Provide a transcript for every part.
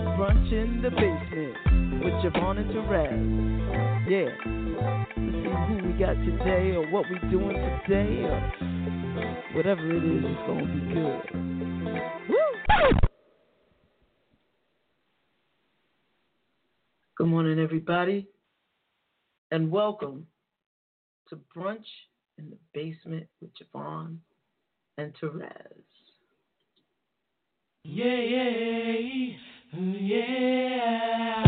Brunch in the basement with JaVonne and Terez. Yeah. Let's see who we got today or what we doing today or whatever it is, it's gonna be good. Woo! Good morning, everybody, and welcome to Brunch in the Basement with JaVonne and Terez. Yeah,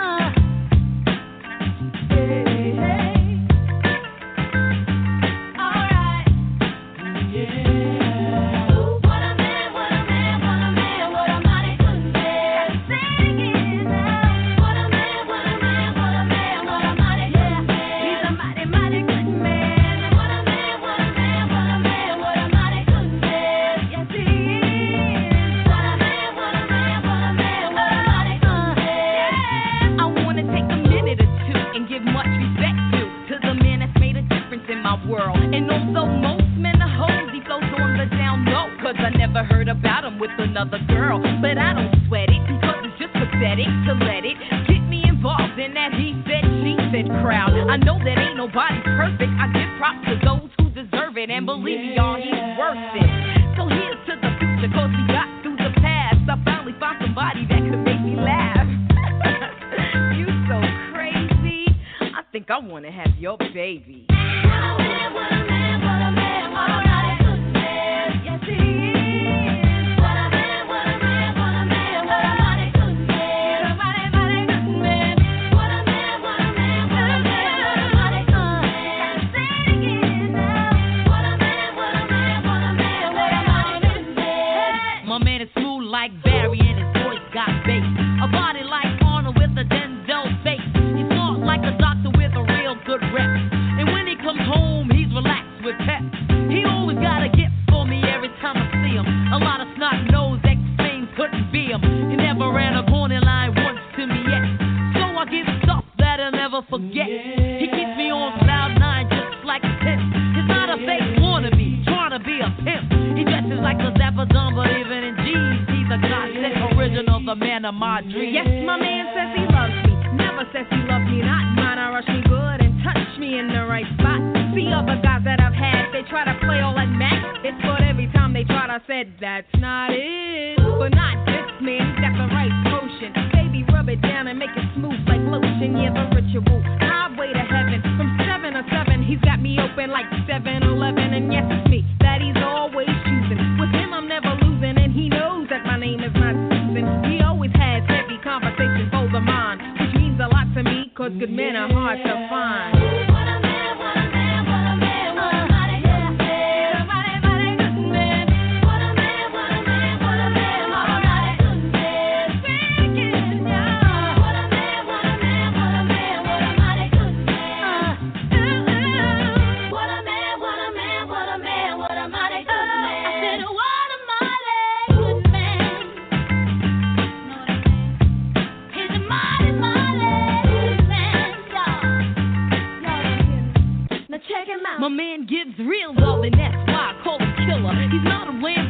ah. yeah, yeah. another girl. But I don't sweat it because it's just pathetic to let it get me involved in that he said, she said crowd. I know that ain't nobody perfect. I give props to those who deserve it. And believe me, y'all, he's worth it. So here's to the future, cause we got through the past. I finally found somebody that could make me laugh. you so crazy. I think I wanna have your baby. Yes, he is. forget. He keeps me on cloud nine just like a pimp. He's not a fake wannabe, trying to be a pimp. He dresses like a Zappadon, but even in jeans, he's a god original, the man of my dreams. Yes, my man says he loves me, never says he loves me not. Mine, I rush me good and touch me in the right spot. See other guys that I've had, they try to play all that max. It's but every time they tried, I said that's not it. But not this man, he's got the right potion. Baby, rub it down and make it smooth like lotion. Yeah, the He's got me open like 7 Eleven, and yes, it's me that he's always choosing. With him, I'm never losing, and he knows that my name is not Susan. He always has heavy conversations over mine, which means a lot to me, cause good men are hard to find. real though, and that's why I call him killer. He's not a random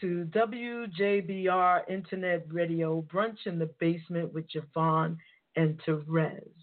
to WJBR Internet Radio Brunch in the Basement with JaVonne and Terez.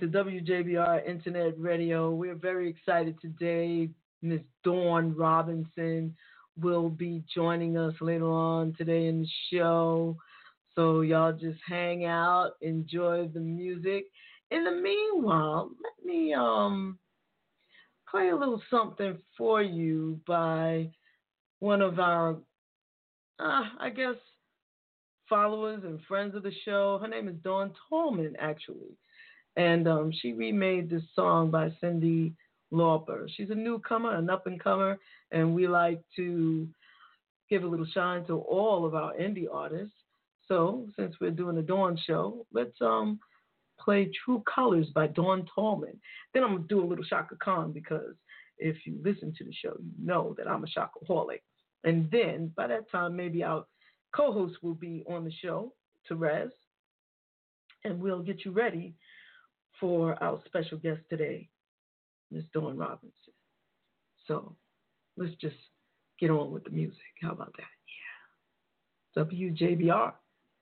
To WJBR Internet Radio. We're very excited today. Ms. Dawn Robinson will be joining us later on today in the show. So y'all just hang out, enjoy the music. In the meanwhile, let me um play a little something for you by one of our uh, I guess followers and friends of the show. Her name is Dawn Tallman, actually and um, she remade this song by Cyndi Lauper. She's a newcomer, an up and comer, and we like to give a little shine to all of our indie artists. So since we're doing a Dawn show, let's um play True Colors by Dawn Tallman. Then I'm gonna do a little Chaka Khan because if you listen to the show, you know that I'm a shockaholic. And then by that time, maybe our co-host will be on the show, Terez, and we'll get you ready for our special guest today, Ms. Dawn Robinson. So let's just get on with the music. How about that? Yeah. WJBR,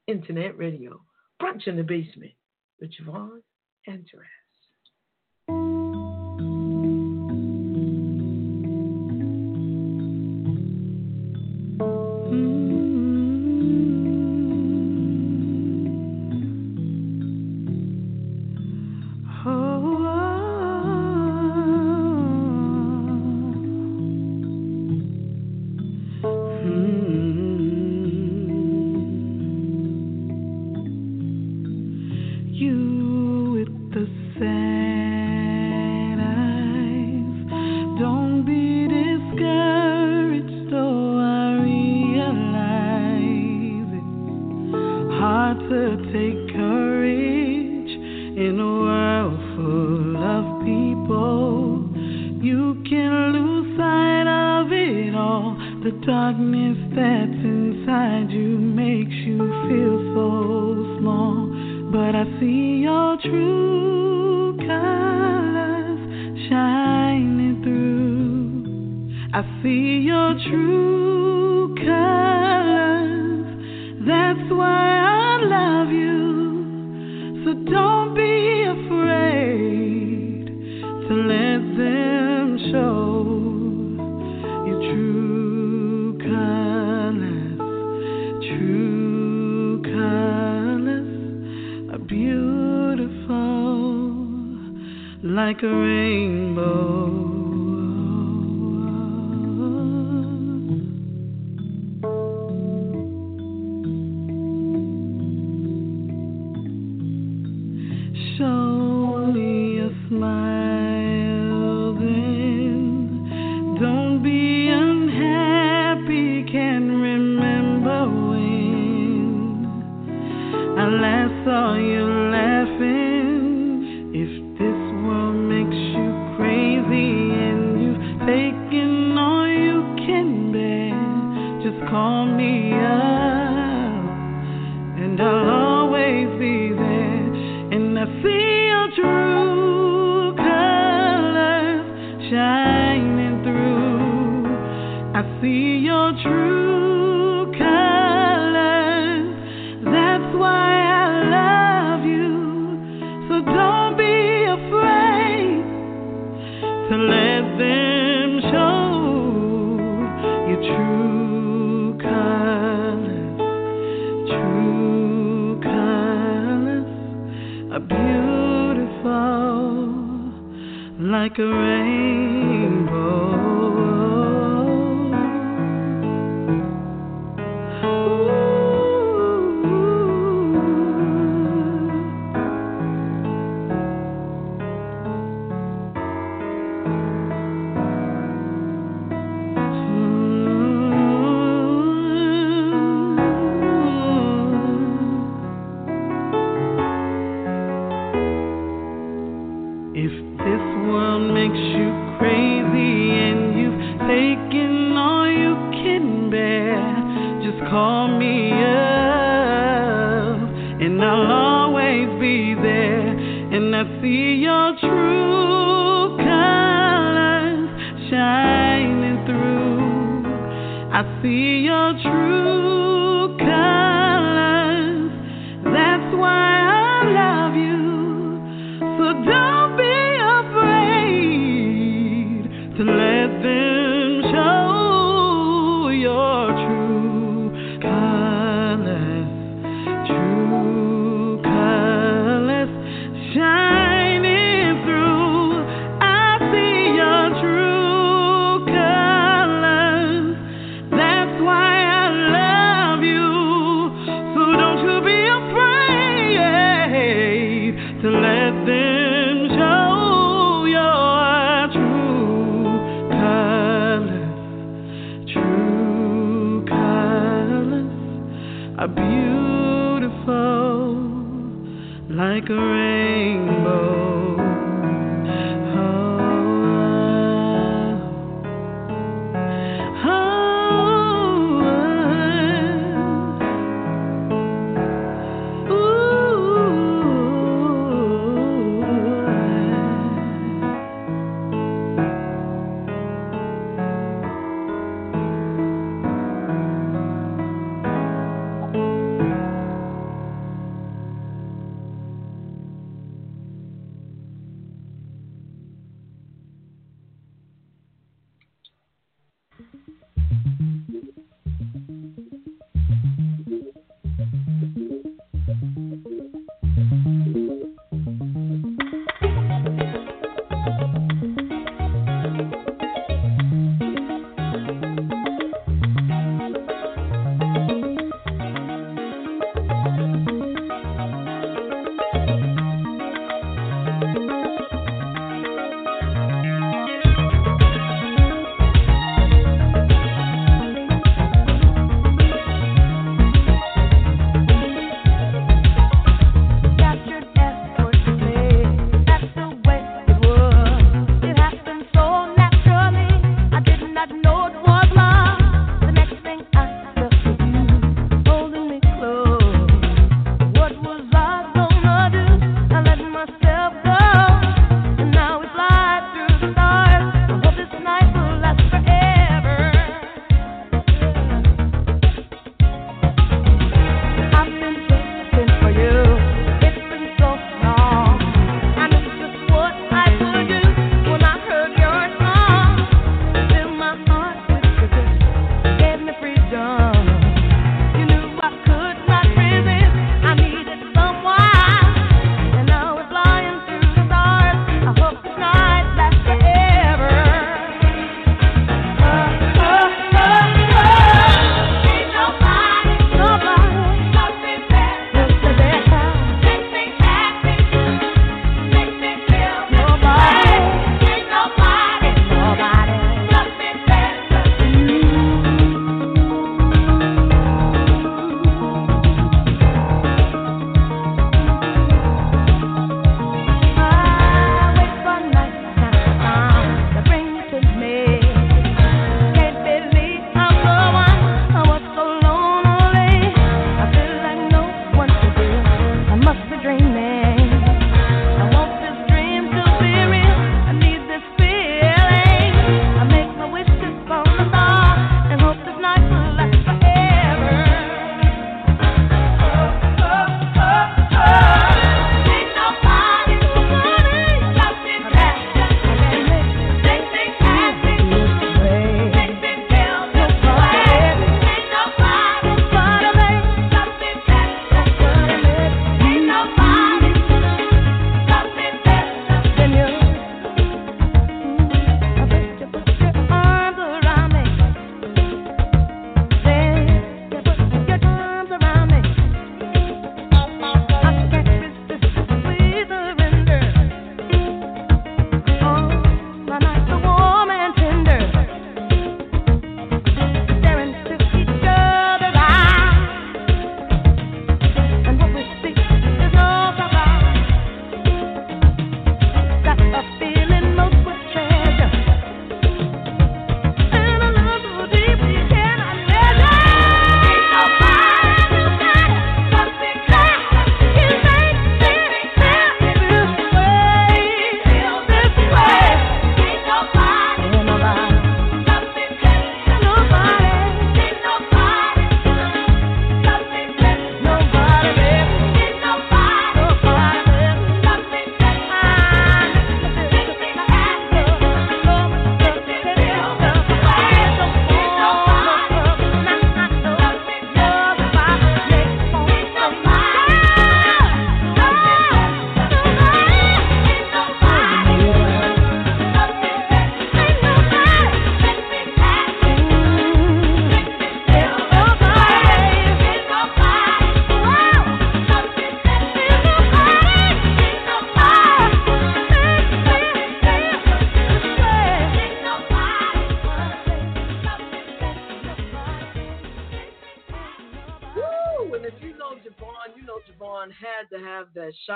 Internet Radio, Brunch in the Basement with JaVonne and Terez.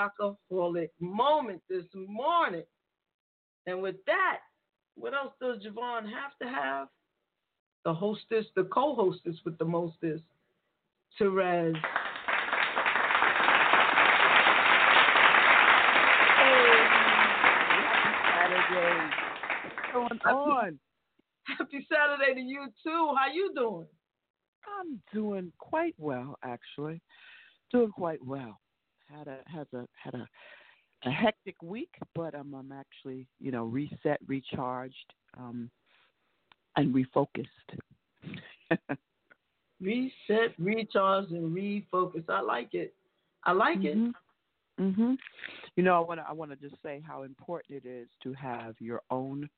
Shockaholic moment this morning. And with that, what else does JaVonne have to have? The hostess, the co-hostess with the mostest. What's going on? Happy Saturday to you too. How you doing? I'm doing quite well, actually. Doing quite well. Had a had a had a a hectic week, but um, I'm actually you know reset, recharged, um, and refocused. reset, recharge, and refocus. I like it. I like mm-hmm. it. Mhm. You know, I want to I want to just say how important it is to have your own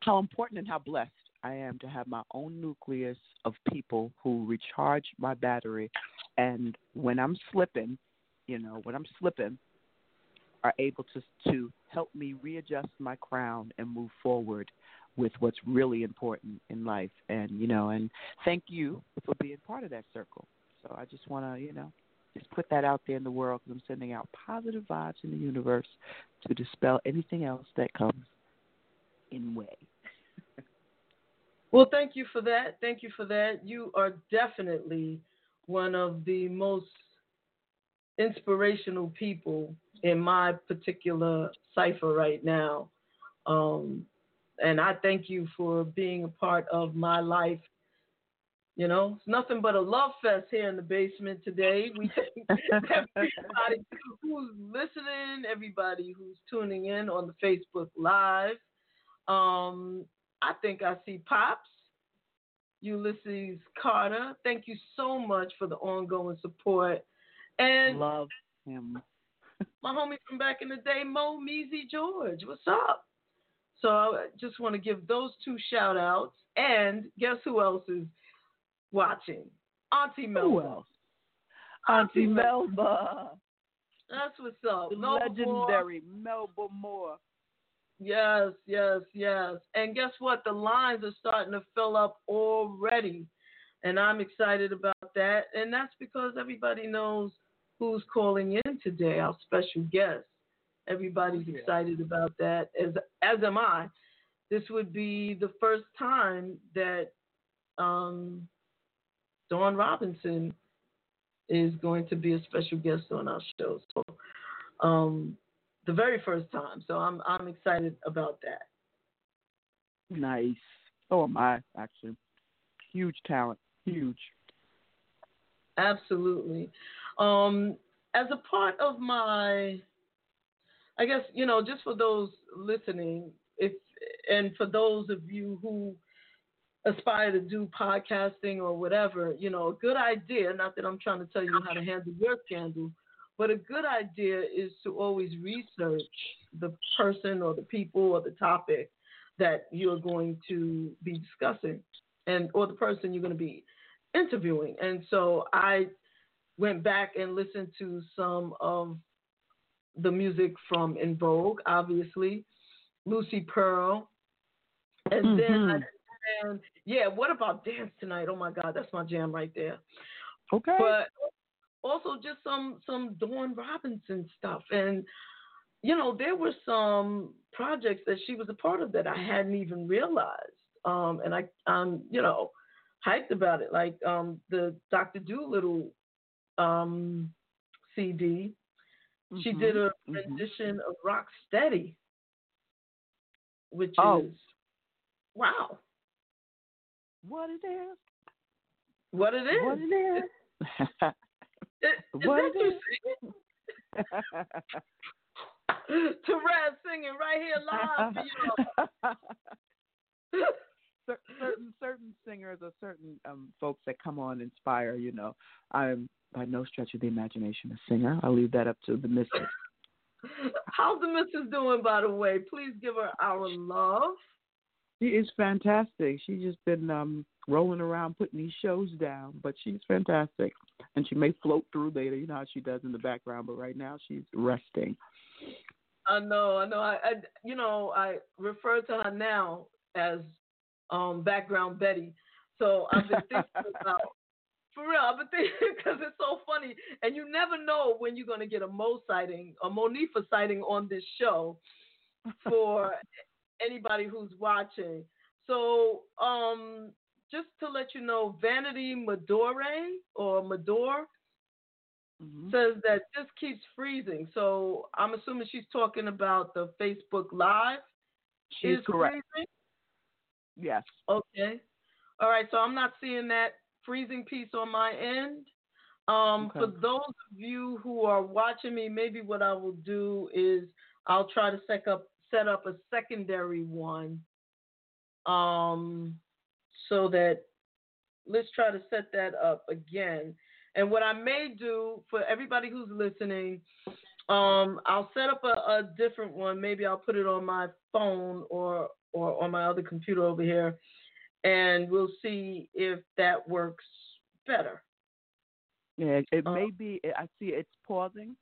how important and how blessed I am to have my own nucleus of people who recharge my battery and when I'm slipping, you know, when I'm slipping are able to to help me readjust my crown and move forward with what's really important in life and you know and thank you for being part of that circle. So I just want to, you know, just put that out there in the world because I'm sending out positive vibes in the universe to dispel anything else that comes in way. well, thank you for that. Thank you for that. You are definitely one of the most inspirational people in my particular cipher right now. Um, and I thank you for being a part of my life you know, it's nothing but a love fest here in the basement today. We everybody who's listening, everybody who's tuning in on the Facebook Live. Um, I think I see Pops, Ulysses Carter. Thank you so much for the ongoing support. And love him. my homie from back in the day, Mo Measy George. What's up? So I just want to give those two shout outs. And guess who else is watching. Auntie Melba. Who else? Auntie, Auntie Melba. That's what's up. The legendary Melba Moore. Yes, yes, yes. And guess what? The lines are starting to fill up already. And I'm excited about that. And that's because everybody knows who's calling in today, our special guest. Everybody's yeah. excited about that, as as am I. This would be the first time that um, Dawn Robinson is going to be a special guest on our show. So, um, the very first time. So I'm I'm excited about that. Nice. Oh, am I actually? Huge talent. Huge. Absolutely. Um, as a part of my, I guess you know, just for those listening, if and for those of you who aspire to do podcasting or whatever, you know, a good idea, not that I'm trying to tell you how to handle your scandal, but a good idea is to always research the person or the people or the topic that you're going to be discussing and or the person you're going to be interviewing. And so I went back and listened to some of the music from En Vogue, obviously, Lucy Pearl, and mm-hmm. then and yeah, what about dance tonight? Oh my God, that's my jam right there. Okay. But also just some some Dawn Robinson stuff, and you know there were some projects that she was a part of that I hadn't even realized, um, and I I'm you know hyped about it, like um, the Dr. Dolittle um, CD. Mm-hmm. She did a mm-hmm. rendition mm-hmm. of Rock Steady, which oh. is wow. What it is? What it is? What it is? is, what it is? Terez singing right here live for you. certain certain singers or certain um, folks that come on inspire. You know, I'm by no stretch of the imagination a singer. I'll leave that up to the missus. How's the missus doing, by the way? Please give her our love. She is fantastic. She's just been um rolling around putting these shows down, but she's fantastic. And she may float through later, you know how she does in the background, but right now she's resting. I know, I know. I, I you know, I refer to her now as um background Betty. So I've been thinking about For real, because it's so funny, and you never know when you're gonna get a Mo sighting, a Monifah sighting on this show for anybody who's watching. So, um, just to let you know, Vanity Madore or Madore mm-hmm. says that this keeps freezing. So I'm assuming she's talking about the Facebook Live. She's correct. Freezing? Yes. Okay. All right. So I'm not seeing that freezing piece on my end. Um, okay. For those of you who are watching me, maybe what I will do is I'll try to set up set up a secondary one, um, so that let's try to set that up again. And what I may do for everybody who's listening, um, I'll set up a, a different one. Maybe I'll put it on my phone or or on my other computer over here and we'll see if that works better. Yeah, it uh, may be. I see it's pausing,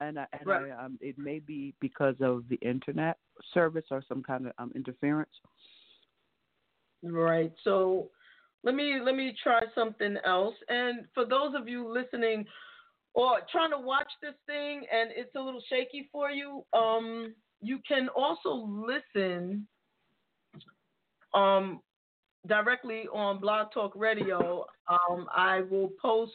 and, I, and right. I, um, it may be because of the internet service or some kind of um, interference. Right. So let me let me try something else. And for those of you listening or trying to watch this thing and it's a little shaky for you, um, you can also listen um, directly on Blog Talk Radio. Um, I will post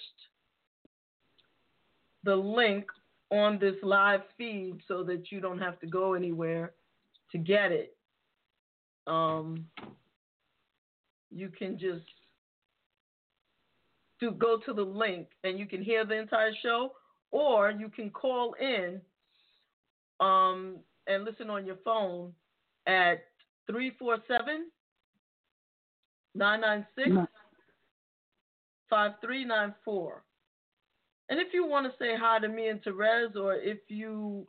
the link on this live feed so that you don't have to go anywhere to get it. Um, you can just do go to the link and you can hear the entire show, or you can call in um, and listen on your phone at 347 996 5394. And if you want to say hi to me and Terez, or if you,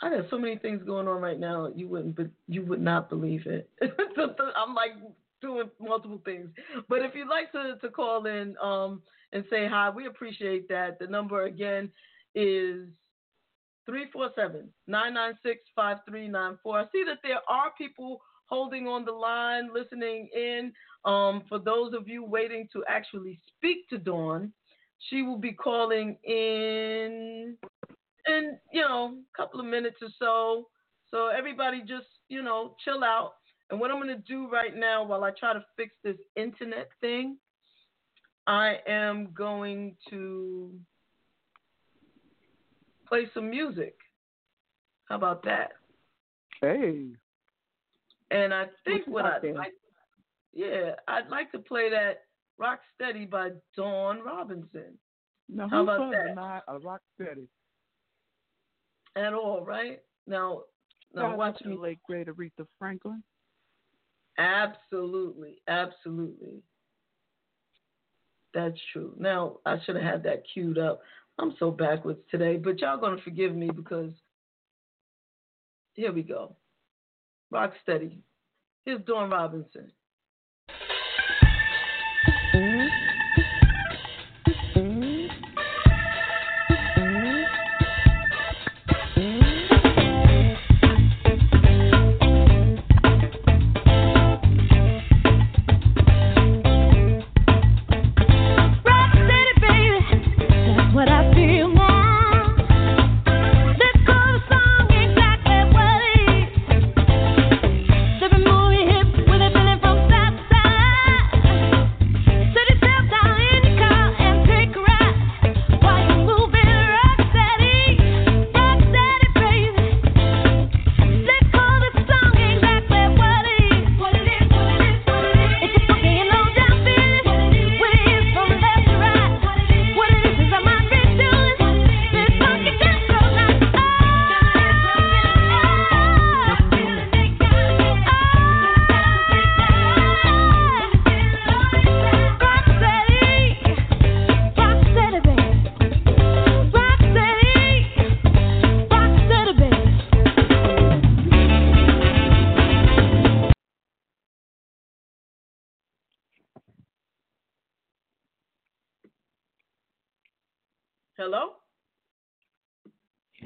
I got so many things going on right now, you wouldn't, but you would not believe it. I'm like doing multiple things. But if you'd like to, to call in um, and say hi, we appreciate that. The number again is 347 996 5394. I see that there are people holding on the line, listening in. Um, for those of you waiting to actually speak to Dawn, she will be calling in in you know a couple of minutes or so. So everybody just you know chill out. And what I'm going to do right now while I try to fix this internet thing, I am going to play some music. How about that? Hey. And I think what, what I like, yeah, I'd like to play that Rock Steady by Dawn Robinson. Now, How about that? Not a uh, Rock Steady. At all, right? Now, now watch me. Late great Aretha Franklin. Absolutely, absolutely. That's true. Now I should have had that queued up. I'm so backwards today, but y'all gonna forgive me because here we go. Rock steady. Here's Dawn Robinson.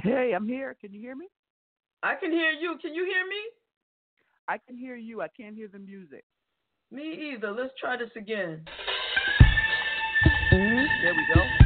I'm here. Can you hear me? I can hear you. Can you hear me? I can hear you. I can't hear the music. Me either. Let's try this again. There we go.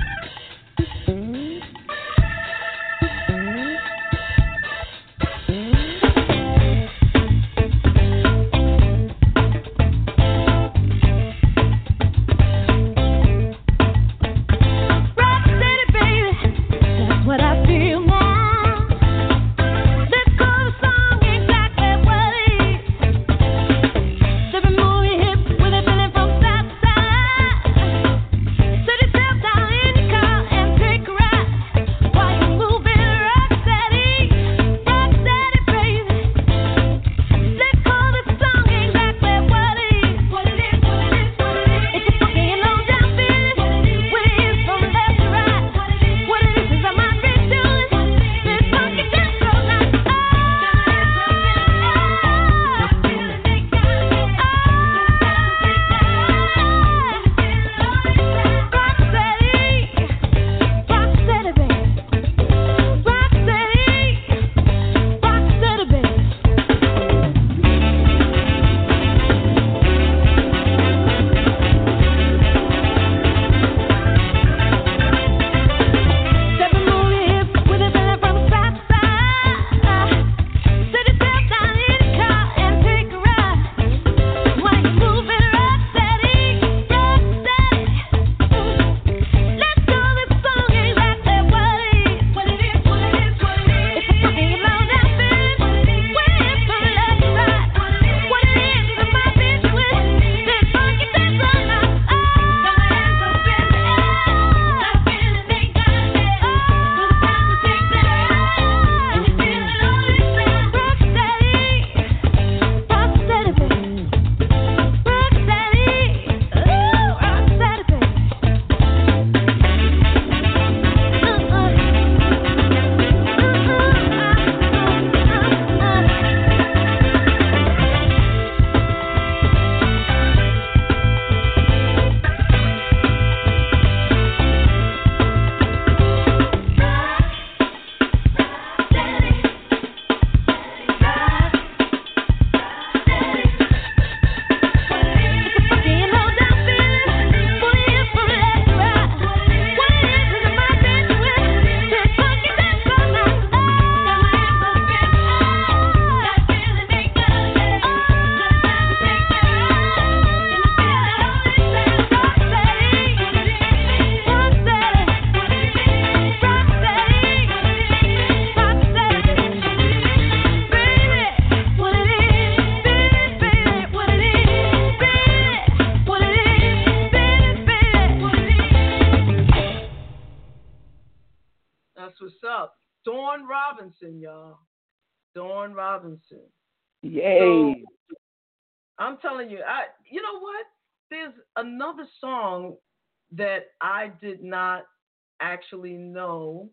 Actually know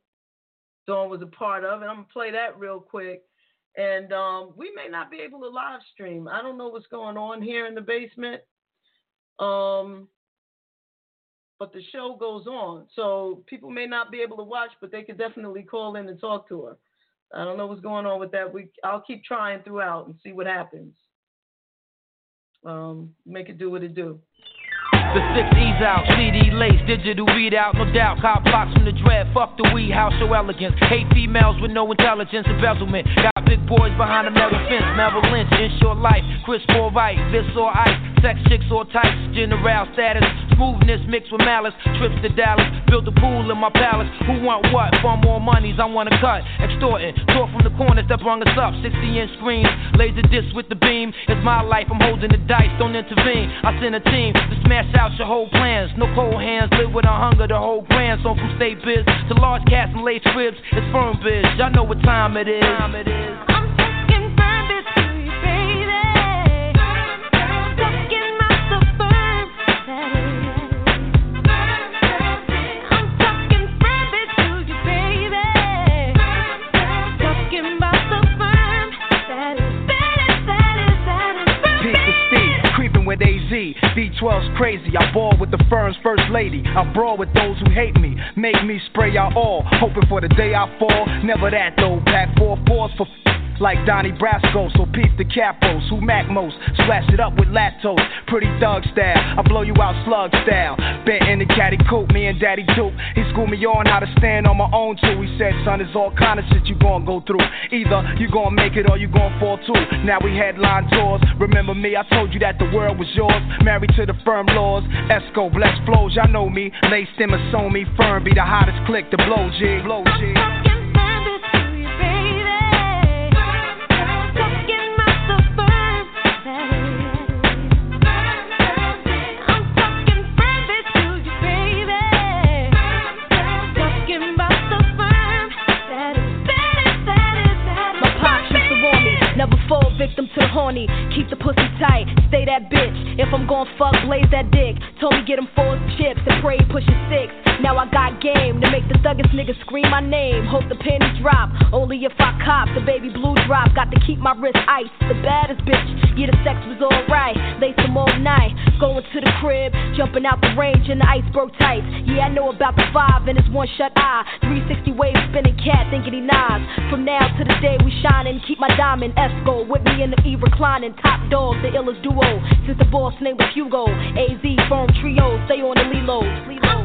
Dawn was a part of, and I'm gonna play that real quick. And um, we may not be able to live stream. I don't know what's going on here in the basement. Um, but the show goes on. So people may not be able to watch, but they could definitely call in and talk to her. I don't know what's going on with that. We I'll keep trying throughout and see what happens. Um, make it do what it do. The six E's out, CD lace, digital readout, no doubt. Cop blocks from the dread, fuck the weed, house show elegance. Hate females with no intelligence, embezzlement. Got big boys behind the metal fence, Merrill Lynch, in short life. Chris Paul right, this or ice, sex chicks or types, general status. Smoothness mixed with malice, trips to Dallas, build a pool in my palace. Who want what? For more monies, I wanna cut. Extorting, talk from the corners that brung us up. 60 inch screens, laser disc with the beam. It's my life, I'm holding the dice, don't intervene. I send a team to smash out your whole plans. No cold hands, live with a hunger to hold brands. So from state biz to large cats and lace ribs, it's firm biz. Y'all know what time it is. Time it is. With AZ. V12's crazy. I ball with the firm's first lady. I brawl with those who hate me. Make me spray out all. Hoping for the day I fall. Never that though. Pack four fours for like Donnie Brasco. So peep the capos, who mac most, splash it up with lactose, pretty thug style. I blow you out slug style. Bent in the caddy coat, me and Daddy Duke. He schooled me on how to stand on my own too. He said, son, it's all kind of shit you gon' go through. Either you gon' make it or you gon' fall too. Now we headline tours. Remember me? I told you that the world was yours. Married to the firm laws. Esco, bless flows, y'all know me. Laced in me firm, be the hottest click to blow G. Blow G. victim to the horny. Keep the pussy tight, stay that bitch. If I'm gon' fuck, blaze that dick. Told me get him four chips and pray push his six. Now I got game to make the thuggest niggas scream my name. Hope the pennies drop, only if I cop the baby blue drop. Got to keep my wrist ice. The baddest bitch, yeah, the sex was alright. Lace them all night, going to the crib, jumping out the range in the iceberg tights. Yeah, I know about the five and it's one shut eye. 360 waves spinning cat, thinking he nods. From now to the day we shining, keep my diamond Esco with me in the E reclining. Top dog, the illest duo. Since the boss name was Hugo, AZ firm trio, stay on the Lilo. Lilo.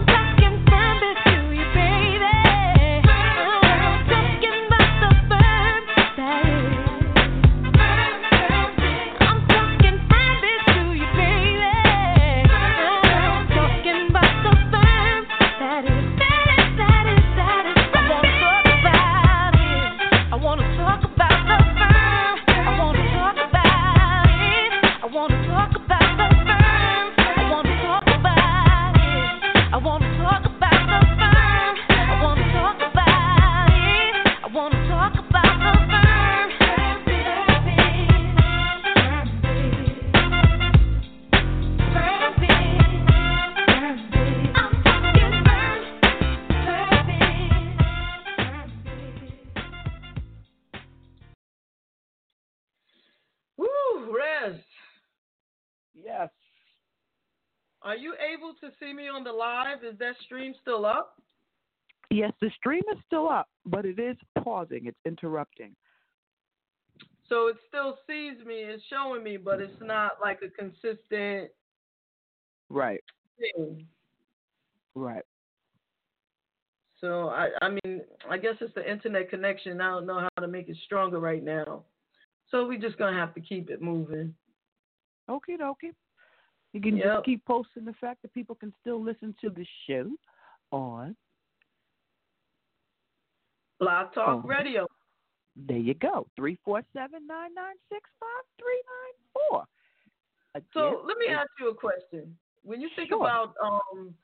Are you able to see me on the live? Is that stream still up? Yes, the stream is still up, but it is pausing. It's interrupting. So it still sees me, it's showing me, but it's not like a consistent right thing. Right. So I I mean I guess it's the internet connection. I don't know how to make it stronger right now. So we're just gonna have to keep it moving. Okay, okay. You can yep. just keep posting the fact that people can still listen to the show on Blog Talk oh. Radio. There you go. Three four seven nine nine six five three nine four. So let me ask you a question. When you think sure. about um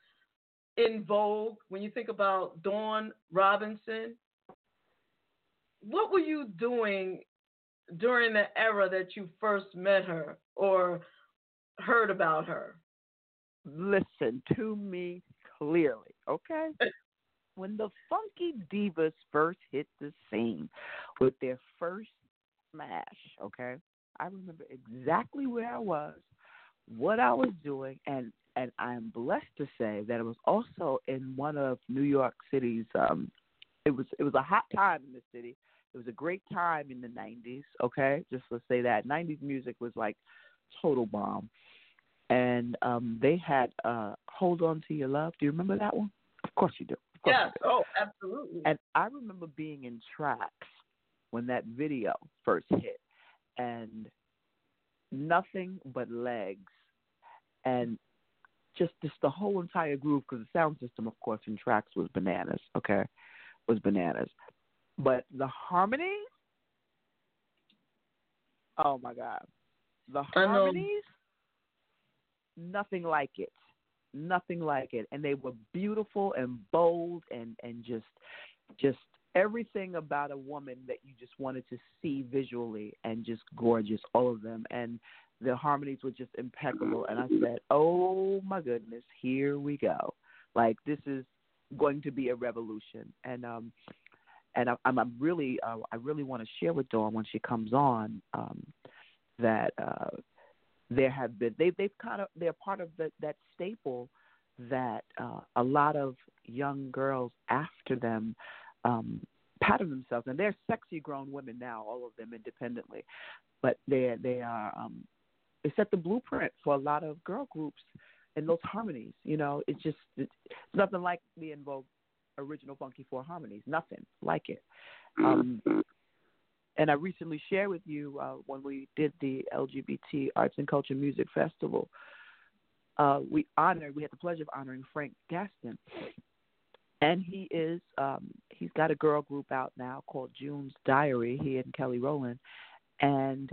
En Vogue, when you think about Dawn Robinson, what were you doing during the era that you first met her or heard about her? Listen to me clearly, okay? when the Funky Divas first hit the scene with their first smash, okay? I remember exactly where I was, what I was doing, and and I'm blessed to say that it was also in one of New York City's. Um, it was it was a hot time in the city. It was a great time in the '90s. Okay, just let's say that '90s music was like total bomb and um, they had uh, "Hold On to Your Love." Do you remember that one? Of course you do. Yes. Oh, absolutely. And I remember being in tracks when that video first hit, and nothing but legs, and just just the whole entire groove because the sound system, of course, in tracks was bananas. Okay, was bananas, but the harmony. Oh my God, the harmonies nothing like it. Nothing like it. And they were beautiful and bold and, and just just everything about a woman that you just wanted to see visually and just gorgeous, all of them. And the harmonies were just impeccable. And I said, Oh my goodness, here we go. Like this is going to be a revolution. And um and I, I'm, I'm really, uh, I really want to share with Dawn when she comes on um, that uh, there have been they they've kind of they're part of the, that staple that uh, a lot of young girls after them um, pattern themselves, and they're sexy grown women now, all of them independently, but they they are um, they set the blueprint for a lot of girl groups and those harmonies. You know, it's just it's nothing like the En Vogue original Funky Four harmonies. Nothing like it. Um, and I recently shared with you uh, when we did the LGBT Arts and Culture Music Festival. Uh, we honored, we had the pleasure of honoring Frank Gatson, and he is um, he's got a girl group out now called June's Diary. He and Kelly Rowland, and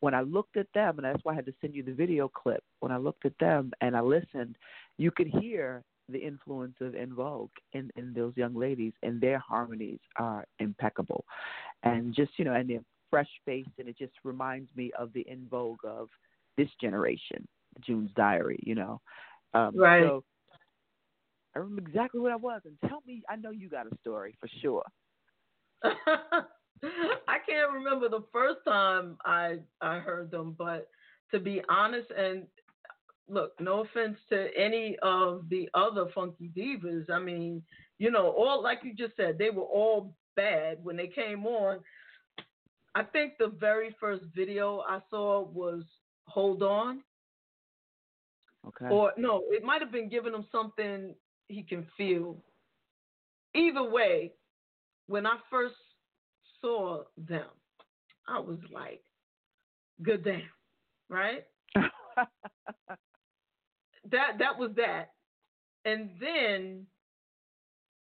when I looked at them, and that's why I had to send you the video clip. When I looked at them and I listened, you could hear the influence of En Vogue in, in those young ladies, and their harmonies are impeccable, and just you know, and they're fresh faced, and it just reminds me of the En Vogue of this generation, June's Diary, you know. Um, right. So I remember exactly what I was, and tell me, I know you got a story for sure. I can't remember the first time I I heard them, but to be honest, and look, no offense to any of the other funky divas. I mean, you know, all like you just said, they were all bad when they came on. I think the very first video I saw was Hold On. Okay. Or no, it might have been giving him something he can feel. Either way, when I first saw them, I was like, good damn, right? that that was that. And then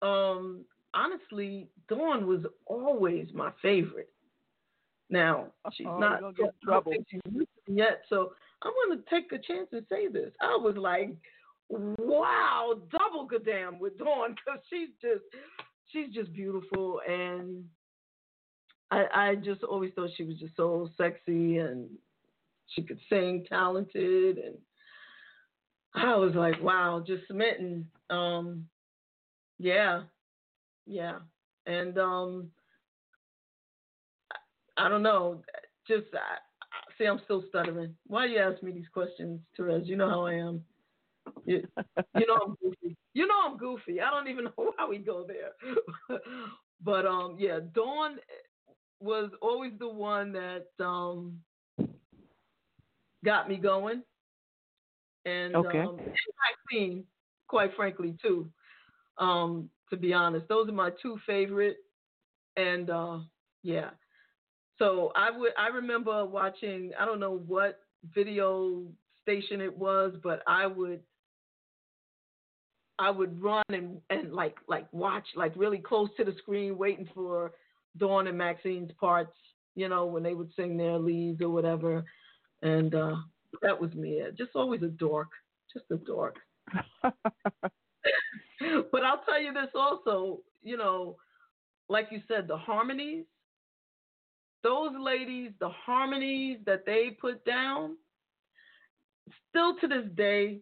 um honestly, Dawn was always my favorite. Now, she's oh, not get trouble. yet, so I'm gonna take a chance and say this. I was like, wow, double goddamn with Dawn because she's just she's just beautiful and I, I just always thought she was just so sexy and she could sing, talented, and I was like, wow, just smitten. Um, yeah, yeah, and um, I, don't know, just I, see, I'm still stuttering. Why do you ask me these questions, Terez? You know how I am. You, you know I'm goofy. You know I'm goofy. I don't even know how we go there. but um, yeah, Dawn was always the one that um, got me going. And, okay. um, and Maxine, quite frankly, too. Um, to be honest, those are my two favorite. And uh, yeah, so I would I remember watching I don't know what video station it was, but I would I would run and, and like like watch like really close to the screen, waiting for Dawn and Maxine's parts, you know, when they would sing their leads or whatever. And uh, that was me. Just always a dork. Just a dork. but I'll tell you this also, you know, like you said, the harmonies, those ladies, the harmonies that they put down, still to this day,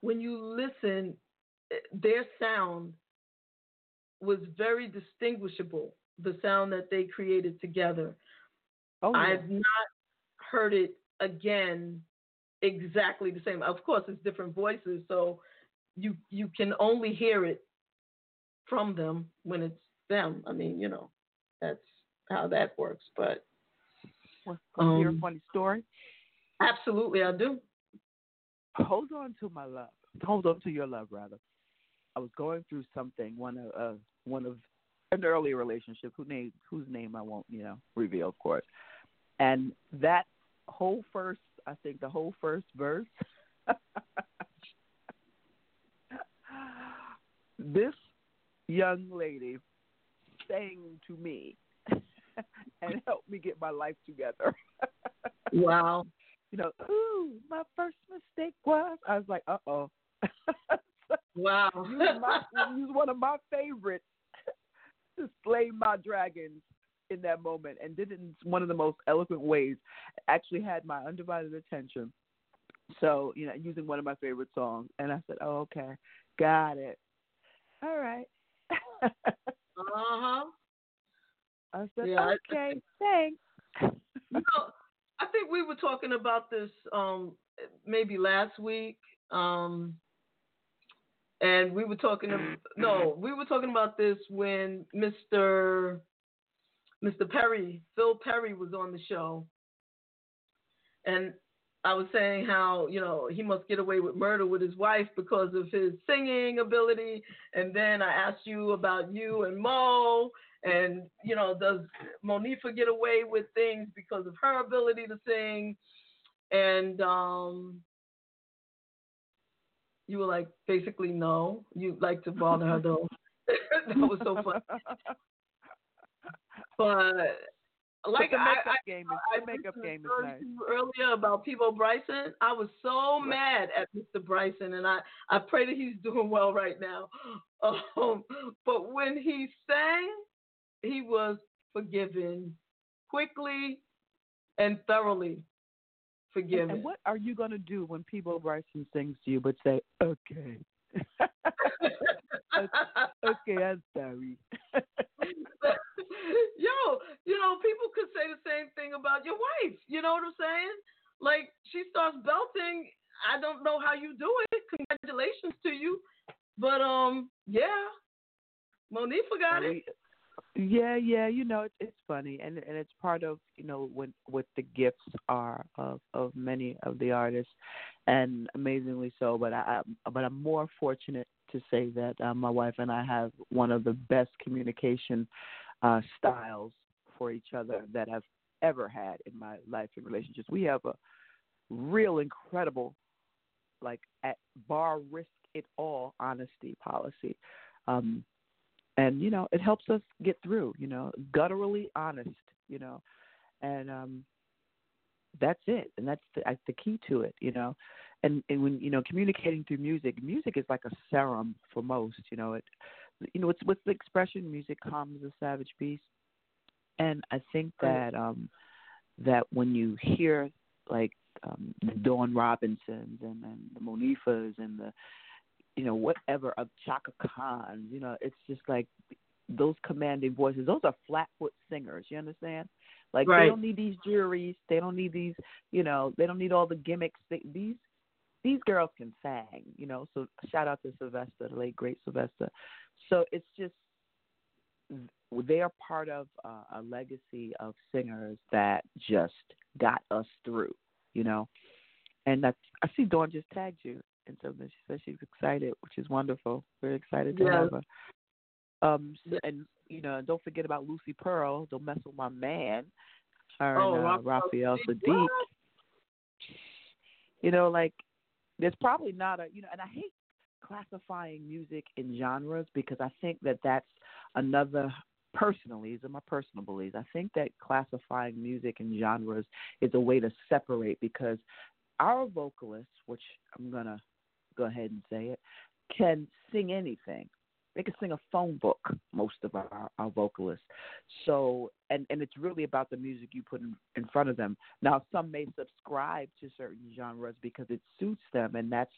when you listen, their sound was very distinguishable, the sound that they created together. Oh, yeah. I've not heard it again exactly the same. Of course, it's different voices, so you you can only hear it from them when it's them. I mean, you know, that's how that works. But Want to hear a um, funny story? absolutely, I do. Hold on to my love. Hold on to your love, rather. I was going through something. One of uh, one of an earlier relationship, who name whose name I won't, you know, reveal, of course. And that whole first, I think, the whole first verse. this young lady sang to me and helped me get my life together. Wow. you know, ooh, my first mistake was. I was like, uh oh. Wow. you was my, you was one of my favorites to slay my dragons in that moment, and did it in one of the most eloquent ways. Actually, had my undivided attention. So, you know, using one of my favorite songs, and I said, "Oh, okay, got it. All right." uh huh. I said, Yeah, I- "Okay, thanks." you know, I think we were talking about this um, maybe last week. Um, and we were talking. no, we were talking about this when Mr. Mr. Perry, Phil Perry, was on the show, and I was saying how you know he must get away with murder with his wife because of his singing ability, and then I asked you about you and Mo, and you know does Monifah get away with things because of her ability to sing, and um, you were like basically no, you like to bother her though. that was so fun. but like the makeup I, game is I, the makeup game is nice. Earlier about Peabo Bryson, I was so mad at Mr. Bryson, and I I pray that he's doing well right now. Um, but when he sang, he was forgiven quickly and thoroughly forgiven. And what are you going to do when Peabo Bryson sings to you but say, okay? okay, I'm sorry. Yo, you know, people could say the same thing about your wife. You know what I'm saying? Like, she starts belting. I don't know how you do it. Congratulations to you. But, um, yeah, Monifah got it. Yeah, yeah, you know it's it's funny, and and it's part of you know what what the gifts are of of many of the artists, and amazingly so. But I but I'm more fortunate to say that uh, my wife and I have one of the best communication uh, styles for each other that I've ever had in my life in relationships. We have a real incredible, like at bar risk it all honesty policy. Um, and you know it helps us get through you know gutturally honest you know and um that's it and that's the, the key to it you know and and when you know communicating through music music is like a serum for most you know it you know it's with the expression music calms the savage beast and i think that um that when you hear like um the dawn robinsons and, and the monifahs and the you know, whatever of Chaka Khan. You know, it's just like those commanding voices. Those are flatfoot singers. You understand? Like right. they don't need these juries. They don't need these. You know, they don't need all the gimmicks. They, these these girls can sing. You know, so shout out to Sylvester, the late great Sylvester. So it's just they are part of uh, a legacy of singers that just got us through. You know, and that's I see Dawn just tagged you and so she said she's excited, which is wonderful. Very excited to yes. have her. Um, and you know, don't forget about Lucy Pearl. Don't mess with my man, her oh, and uh, Raphael Saadiq. You know, like there's probably not a you know, and I hate classifying music in genres because I think that that's another personally, these are my personal beliefs. I think that classifying music in genres is a way to separate because our vocalists, which I'm gonna go ahead and say it, can sing anything. They can sing a phone book, most of our, our vocalists. So, and, and it's really about the music you put in, in front of them. Now, some may subscribe to certain genres because it suits them, and that's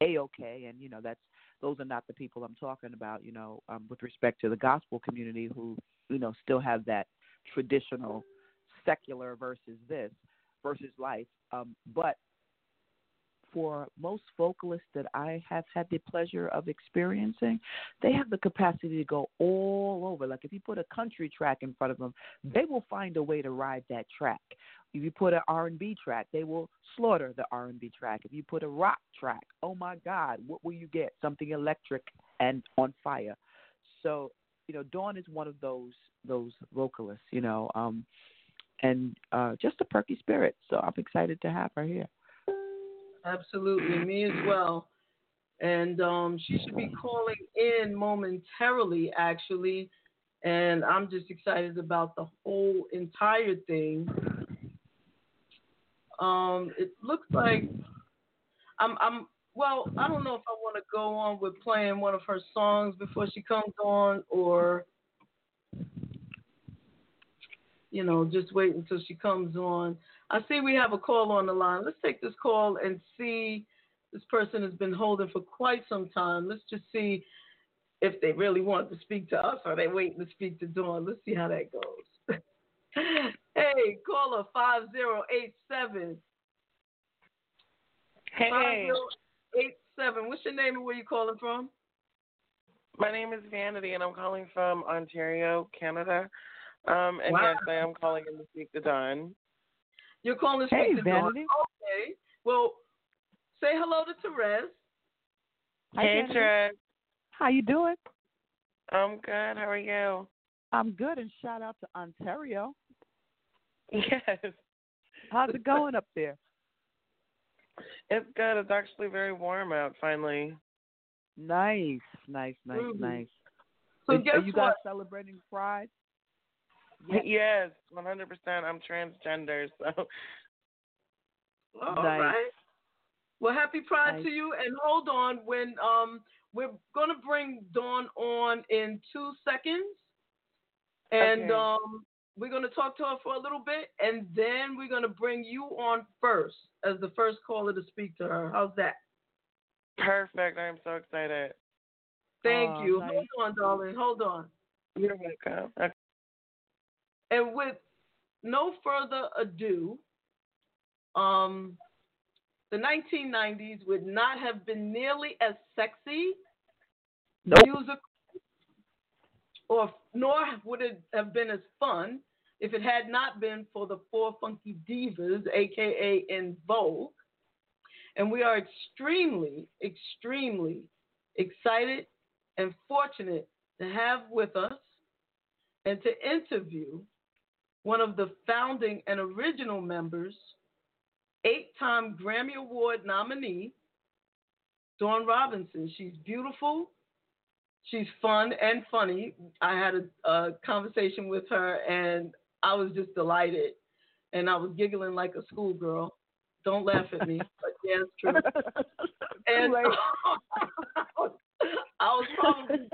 a okay. And you know, that's those are not the people I'm talking about. You know, um, with respect to the gospel community, who you know still have that traditional secular versus this versus life. Um, but for most vocalists that I have had the pleasure of experiencing, they have the capacity to go all over. Like if you put a country track in front of them, they will find a way to ride that track. If you put an R&B track, they will slaughter the R&B track. If you put a rock track, oh my God, what will you get? Something electric and on fire. So, you know, Dawn is one of those those vocalists, you know, um, and uh, just a perky spirit. So I'm excited to have her here. Absolutely, me as well. And um, she should be calling in momentarily, actually. And I'm just excited about the whole entire thing. Um, it looks like I'm, I'm. Well, I don't know if I want to go on with playing one of her songs before she comes on, or you know, just wait until she comes on. I see we have a call on the line. Let's take this call and see. This person has been holding for quite some time. Let's just see if they really want to speak to us or they waiting to speak to Dawn. Let's see how that goes. hey, caller 5087. Hey. seven. What's your name and where you calling from? My name is Vanity, and I'm calling from Ontario, Canada. Um, and Wow. yes, I am calling in to speak to Dawn. You're calling to Hey, speak to Dawn. Vanity. Okay. Well, say hello to Terez. Hi, hey, Vanity. Terez. How you doing? I'm good. How are you? I'm good, and shout out to Ontario. Yes, How's it going up there? it's good. It's actually very warm out. Finally. Nice, nice, nice, Mhm. nice. So Is- guess are you guys what? celebrating Pride? Yes, 100%. I'm transgender, so All Nice. right. Well, happy Pride Nice. to you. And hold on, when um we're gonna bring Dawn on in two seconds, and Okay. um we're gonna talk to her for a little bit, and then we're gonna bring you on first as the first caller to speak to her. How's that? perfect. I'm so excited. Thank Aw, you. nice. Hold on, darling. Hold on. You're welcome. Okay. And with no further ado, um, the 1990s would not have been nearly as sexy Nope. music, or nor would it have been as fun if it had not been for the four funky divas, aka En Vogue. And we are extremely, extremely excited and fortunate to have with us and to interview one of the founding and original members, eight time Grammy Award nominee, Dawn Robinson. She's beautiful. She's fun and funny. I had a, a conversation with her and I was just delighted. And I was giggling like a schoolgirl. Don't laugh at me, but yeah, it's true. And I was probably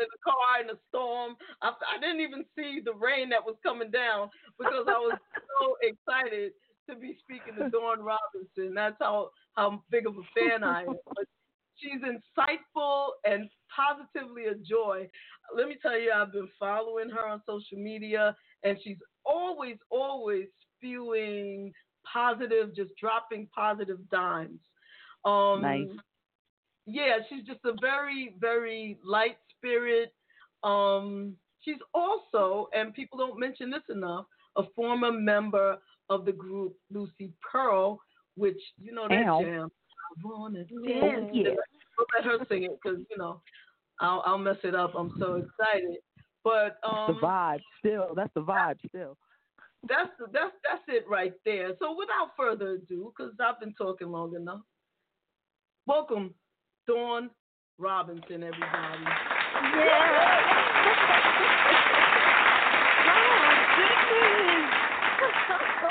in the car in a storm. I, I didn't even see the rain that was coming down because I was so excited to be speaking to Dawn Robinson. That's how, how big of a fan I am. But she's insightful and positively a joy. Let me tell you, I've been following her on social media, and she's always, always spewing positive, just dropping positive dimes. Um, Nice. Yeah, she's just a very, very light spirit. Um, she's also, and people don't mention this enough, a former member of the group Lucy Pearl, which you know that Ow. jam. I wanna dance. Yeah. We'll let her sing it because you know I'll, I'll mess it up. I'm so excited. But um, the vibe still. That's the vibe still. that's the, that's that's it right there. So without further ado, because I've been talking long enough, welcome Dawn Robinson, everybody. Yeah. oh,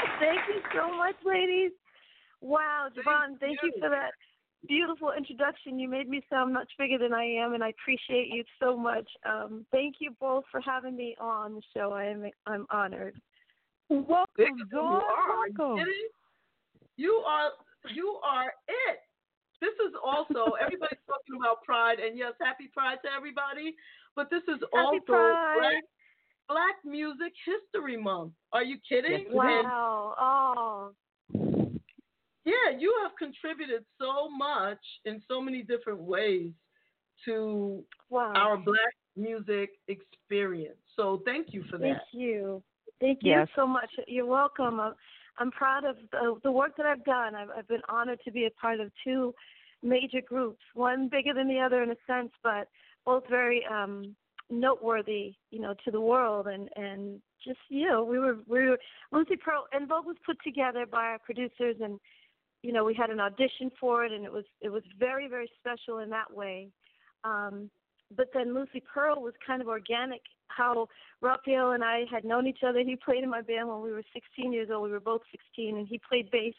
thank you so much, ladies. Wow, Thank JaVonne, thank you you. for that beautiful introduction. You made me sound much bigger than I am, and I appreciate you so much. Um, thank you both for having me on the show. I am I'm honored. Welcome, Big as you Dawn. Welcome. You are you are it. This is also everybody's talking about Pride, and yes, Happy Pride to everybody. But this is Happy also Black Black Music History Month. Are you kidding? Yes, it is. And Wow. Oh, yeah, you have contributed so much in so many different ways to wow. our Black music experience. So thank you for that. Thank you. Thank you Yes. so much. You're welcome. I'm, proud of the, the work that I've done. I've, I've been honored to be a part of two major groups, one bigger than the other in a sense, but both very um, noteworthy, you know, to the world. And, and just, you know, we were, we were, Lucy Pearl, En Vogue was put together by our producers and, you know, we had an audition for it and it was, it was very, very special in that way. Um, but then Lucy Pearl was kind of organic. How Raphael and I had known each other. He played in my band when we were 16 years old. We were both 16, and he played bass.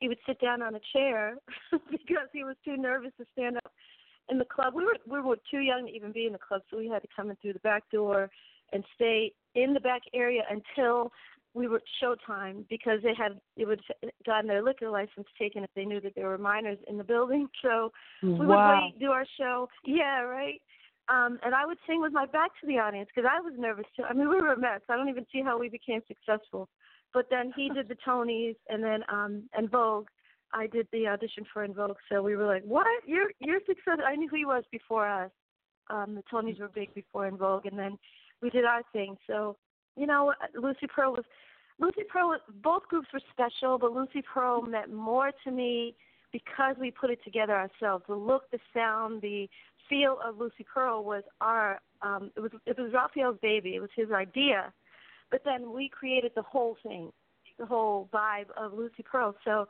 He would sit down on a chair because he was too nervous to stand up in the club. We were we were too young to even be in the club, so we had to come in through the back door and stay in the back area until we were showtime because they had they would gotten their liquor license taken if they knew that there were minors in the building. So we would wow. wait, do our show. Yeah, right. Um, and I would sing with my back to the audience because I was nervous too. I mean, we were a mess. I don't even see how we became successful. But then he did the Tonys and then um, En Vogue I did the audition for En Vogue. So we were like, "What? You're you're success." I knew who he was before us. Um, the Tonys were big before En Vogue, and then we did our thing. So you know, Lucy Pearl was Lucy Pearl. Both groups were special, but Lucy Pearl meant more to me because we put it together ourselves. The look, the sound, the feel of Lucy Pearl was our. Um, it was it was Raphael's baby. It was his idea, but then we created the whole thing, the whole vibe of Lucy Pearl. So,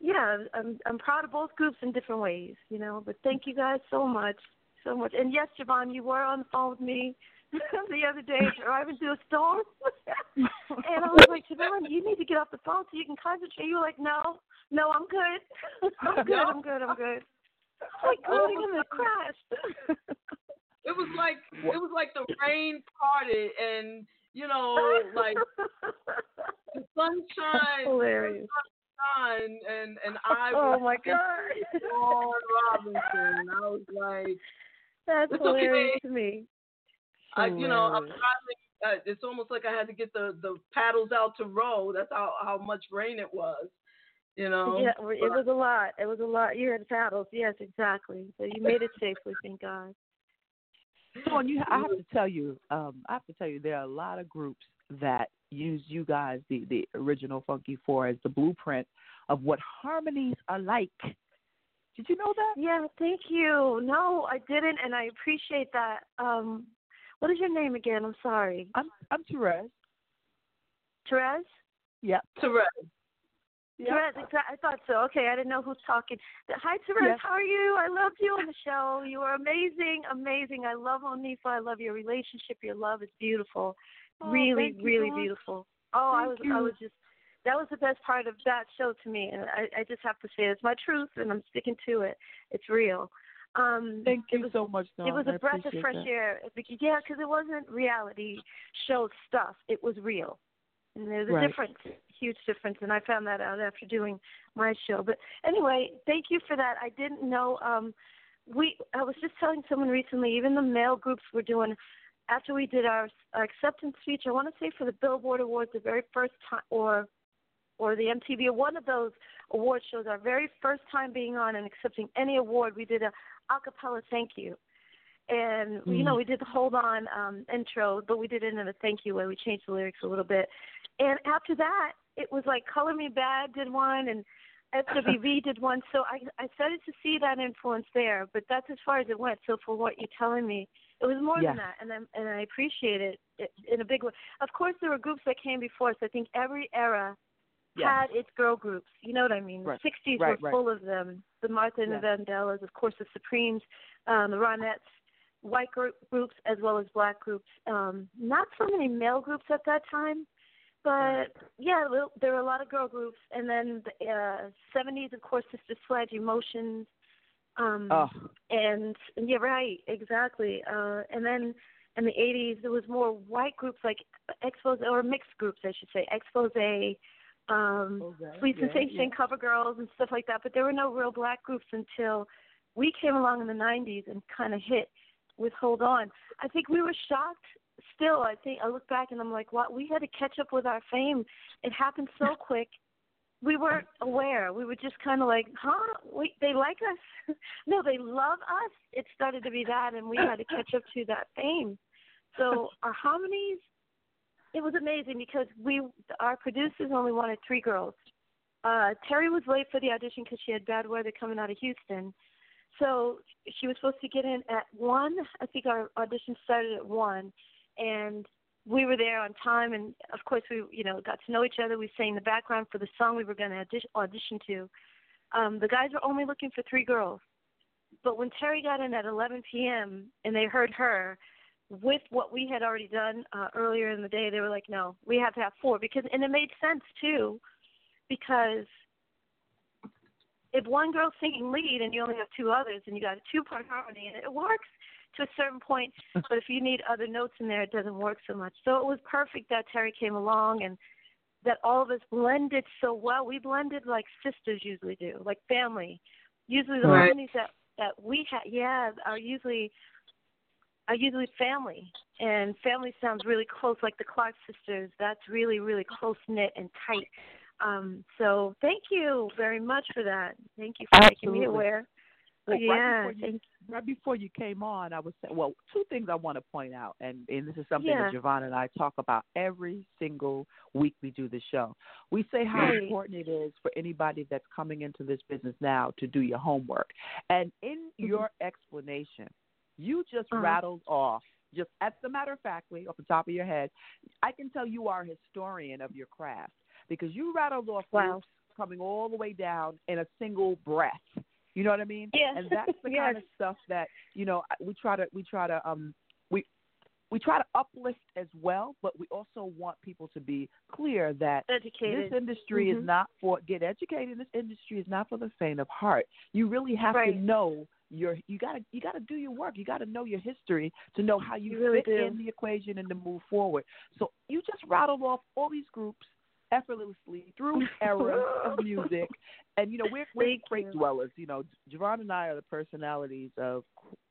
yeah, I'm I'm proud of both groups in different ways, you know. But thank you guys so much, so much. And yes, JaVonne, you were on the phone with me the other day driving to a store, and I was like, JaVonne, you need to get off the phone so you can concentrate. You were like, No, no, I'm good. I'm good. I'm good. I'm good. Like oh going in the crash. it was like it was like the rain parted and you know like the sunshine hilarious sun and and I oh was oh my god Dawn Robinson I was like that's it's hilarious okay. to me I you know I'm driving uh, it's almost like I had to get the the paddles out to row. That's how how much rain it was you know? Yeah it was a lot. It was a lot. You had paddles. Yes exactly. So you made it safely thank god. Dawn, you, I have to tell you, um, I have to tell you, there are a lot of groups that use you guys, the the original Funky Four, as the blueprint of what harmonies are like. Did you know that? Yeah, thank you. No, I didn't, and I appreciate that. Um, what is your name again? I'm sorry. I'm I'm Terez. Terez. Yep. Terez. Yep. Terez, I thought so. Okay, I didn't know who's talking. Hi, Terez. Yes. How are you? I loved you on the show. You are amazing, amazing. I love Monifah. I love your relationship. Your love is beautiful. Oh, really, thank you, really Dawn. beautiful. Oh, I was, Thank I was just. That was the best part of that show to me, and I, I just have to say it's my truth, and I'm sticking to it. It's real. Um, Thank you was, so much, Dawn. it was I a breath of fresh that. air. Yeah, because it wasn't reality show stuff. It was real, and there's a Right. difference, huge difference. And I found that out after doing my show. But anyway, thank you for that. I didn't know. Um, we I was just telling someone recently. Even the male groups were doing. After we did our, our acceptance speech, I want to say for the Billboard Awards, the very first time, or or the MTV, one of those award shows, our very first time being on and accepting any award, we did a a cappella thank you. And you know, we did the hold on um intro, but we did it in a thank you way. We changed the lyrics a little bit. And after that, it was like Color Me Badd did one and SWV did one. So I I started to see that influence there, but that's as far as it went. So for what you're telling me, it was more Yeah. than that, and I and I appreciate it it in a big way. Of course, there were groups that came before us. I think every era Yes. had its girl groups. You know what I mean? Right. The 60s Right, were right. full of them. The Martha and Yeah. the Vandellas, of course, the Supremes, um, the Ronettes, white group, groups as well as black groups. Um, not so many male groups at that time, but yeah, there- were a lot of girl groups. And then the uh, 70s, of course, Sister Sledge, Emotions. Um, Oh, and and yeah, right, exactly. Uh, and then in the 80s, there was more white groups like Exposé or mixed groups, I should say. Exposé, um, Okay, Sweet yeah, Sensation, yeah. Cover Girls, and stuff like that. But there were no real black groups until we came along in the 90s and kind of hit with Hold On. I think we were shocked. Still, I think I look back and I'm like, what? We had to catch up with our fame. It happened so quick. We weren't aware. We were just kind of like, huh? Wait, they like us? no, they love us. It started to be that, and we had to catch up to that fame. So our harmonies, it was amazing because we, our producers only wanted three girls. Uh, Terry was late for the audition because she had bad weather coming out of Houston. So she was supposed to get in at one. I think our audition started at one, and we were there on time. And of course, we you know got to know each other. We sang the background for the song we were going to audition, audition to. Um, the guys were only looking for three girls, but when Terry got in at 11 p.m. and they heard her with what we had already done uh, earlier in the day, they were like, "No, we have to have four because." And it made sense too, because if one girl's singing lead and you only have two others and you got a two part harmony and it works to a certain point but if you need other notes in there it doesn't work so much so it was perfect that terry came along and that all of us blended so well we blended like sisters usually do like family usually the Right. harmonies that that we have yeah are usually are usually family and family sounds really close like the clark sisters that's really really close knit and tight Um, so thank you very much for that. Thank you for Absolutely. making me aware. Well, yeah, right before, you, right before you came on, I was saying, well, two things I want to point out, and, and this is something Yeah. that JaVonne and I talk about every single week we do the show. We say how Right. important it is for anybody that's coming into this business now to do your homework. And in your explanation, you just Uh-huh. rattled off, just as a matter of factly, off the top of your head, I can tell you are a historian of your craft because you rattled off Wow. groups coming all the way down in a single breath. You know what I mean? Yes. And that's the Yes. kind of stuff that you know we try to we try to um we we try to uplift as well, but we also want people to be clear that educated. this industry Mhm. is not for get educated. This industry is not for the faint of heart. You really have Right. to know your you gotta you gotta do your work. You gotta know your history to know how you, You really fit do. in the equation and to move forward. So you just rattled off all these groups effortlessly through eras of music. And you know, we're we're Thank crate you. dwellers. You know, JaVonne and I are the personalities of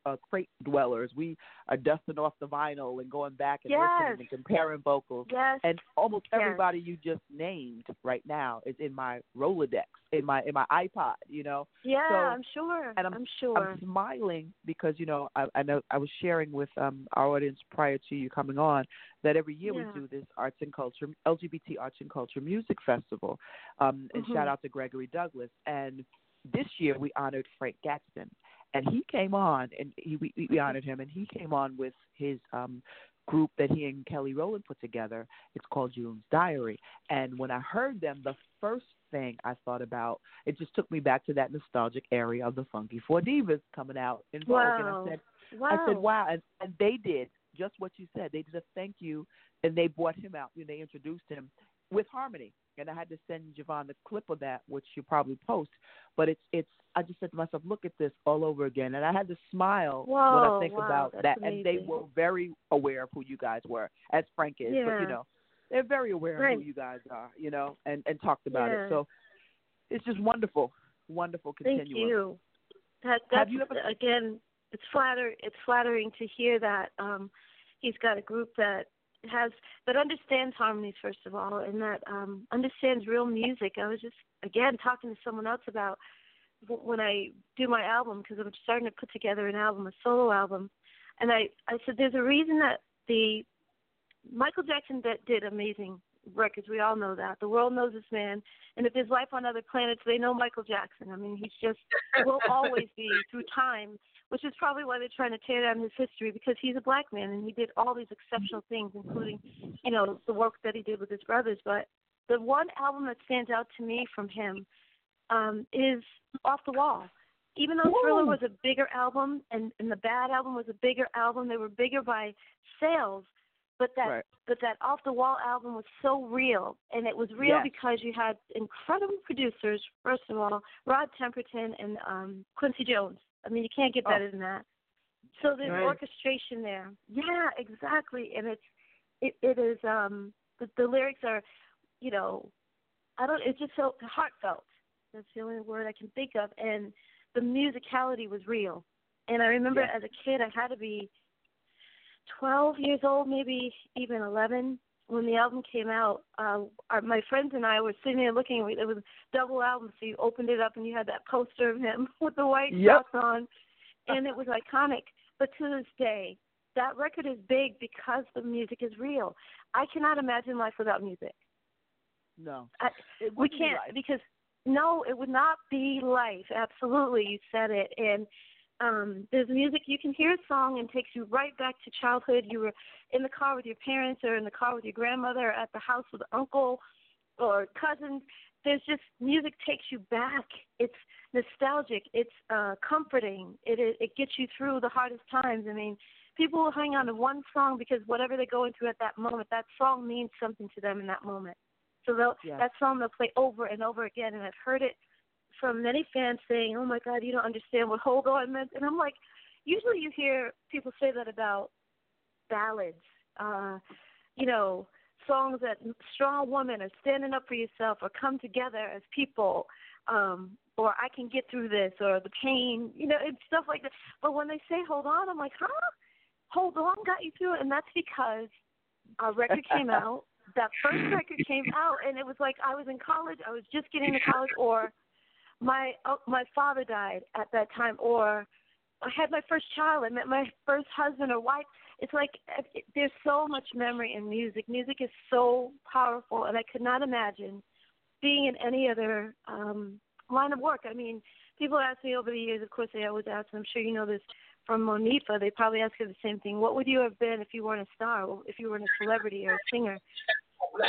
uh, crate dwellers. We are dusting off the vinyl and going back and Yes. listening and comparing vocals. Yes. And almost Yes. everybody you just named right now is in my Rolodex, in my in my iPod. You know, yeah, so- I'm sure. and I'm, sure. I'm smiling because you know I, I know I was sharing with um our audience prior to you coming on that every year Yeah. we do this arts and culture LGBT arts and culture music festival, um and Mhm. shout out to Gregory Douglas and this year we honored Frank Gatson and he came on and he we, we honored him and he came on with his um group that he and Kelly Rowland put together. It's called June's Diary. And when I heard them, the first thing I thought about, it just took me back to that nostalgic area of the Funky Four Divas coming out En Vogue. And I said, wow. I said, wow. And, and they did just what you said. They did a thank you, and they brought him out. And they introduced him with harmony. And I had to send JaVonne the clip of that, which you probably post. But it's it's. I just said to myself, look at this all over again, and I had to smile when I think wow, about that. And they were very aware of who you guys were, as Frank is. But you know, they're very aware of who you guys are. You know, and and talked about Yeah. it. So it's just wonderful, wonderful Thank you. That Have that's you ever- again. It's flatter. It's flattering to hear that um, he's got a group that has that understands harmonies first of all, and that um, understands real music. I was just again talking to someone else about when I do my album because I'm starting to put together an album, a solo album, and I I said there's a reason that the Michael Jackson that did amazing records. We all know that. The world knows this man. And if there's life on other planets, they know Michael Jackson. I mean, he's just will always be through time, which is probably why they're trying to tear down his history because he's a black man and he did all these exceptional things, including, you know, the work that he did with his brothers. But the one album that stands out to me from him um, is Off the Wall. Even though Thriller Woo. was a bigger album and, and the Bad album was a bigger album, they were bigger by sales. But that Right. but that off the wall album was so real and it was real Yes. because you had incredible producers first of all rod temperton and um quincy jones i mean you can't get Oh. better than that. So there's Right. orchestration there. Yeah exactly. And it's it it is um the, the lyrics are you know i don't it's just so heartfelt. That's the only word i can think of. And the musicality was real. And i remember Yes. as a kid i had to be 12 years old, maybe even 11, when the album came out. Uh, our, my friends and I were sitting there looking. It was a double album, so you opened it up and you had that poster of him with the white Yep. socks on, and it was iconic. But to this day, that record is big because the music is real. I cannot imagine life without music. No, I, we wouldn't be can't because no, it would not be life. Absolutely, you said it. And um there's music you can hear a song and takes you right back to childhood. You were in the car with your parents or in the car with your grandmother, or at the house with uncle or cousins. There's just music takes you back. It's nostalgic. It's uh comforting. It it, it gets you through the hardest times. I mean, people will hang on to one song because whatever they're going through at that moment, that song means something to them in that moment. So they'll, Yes. that song they'll play over and over again, and I've heard it from many fans saying, "Oh my God, you don't understand what Hold On meant," and I'm like, usually you hear people say that about ballads, uh, you know, songs that strong women are standing up for yourself or come together as people, um, or I can get through this, or the pain, you know, and stuff like that. But when they say "Hold On," I'm like, huh? Hold On got you through it, and that's because our record came out that first record came out, and it was like I was in college. I was just getting to college, or my uh, my father died at that time, or I had my first child. I met my first husband or wife. It's like it, there's so much memory in music. Music is so powerful, and I could not imagine being in any other um line of work. I mean, people ask me over the years. Of course, they always ask. I'm sure you know this from Monifah. They probably ask her the same thing. What would you have been if you weren't a star? If you weren't a celebrity or a singer?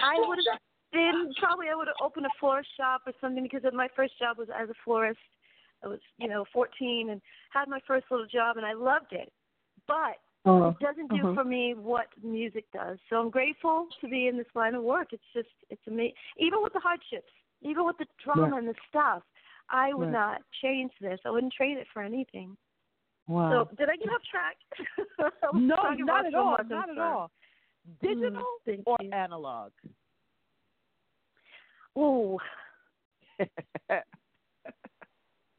I would have been probably. I would have opened a florist shop or something because my first job was as a florist. I was, you know, 14 and had my first little job, and I loved it. But Uh, it doesn't do uh-huh. for me what music does. So I'm grateful to be in this line of work. It's just, it's amazing. Even with the hardships, even with the drama Right. and the stuff, I would Right. not change this. I wouldn't trade it for anything. Wow. So did I get off track? No, not at all. much, I'm Not at all. Digital Mm, or you. analog? Ooh,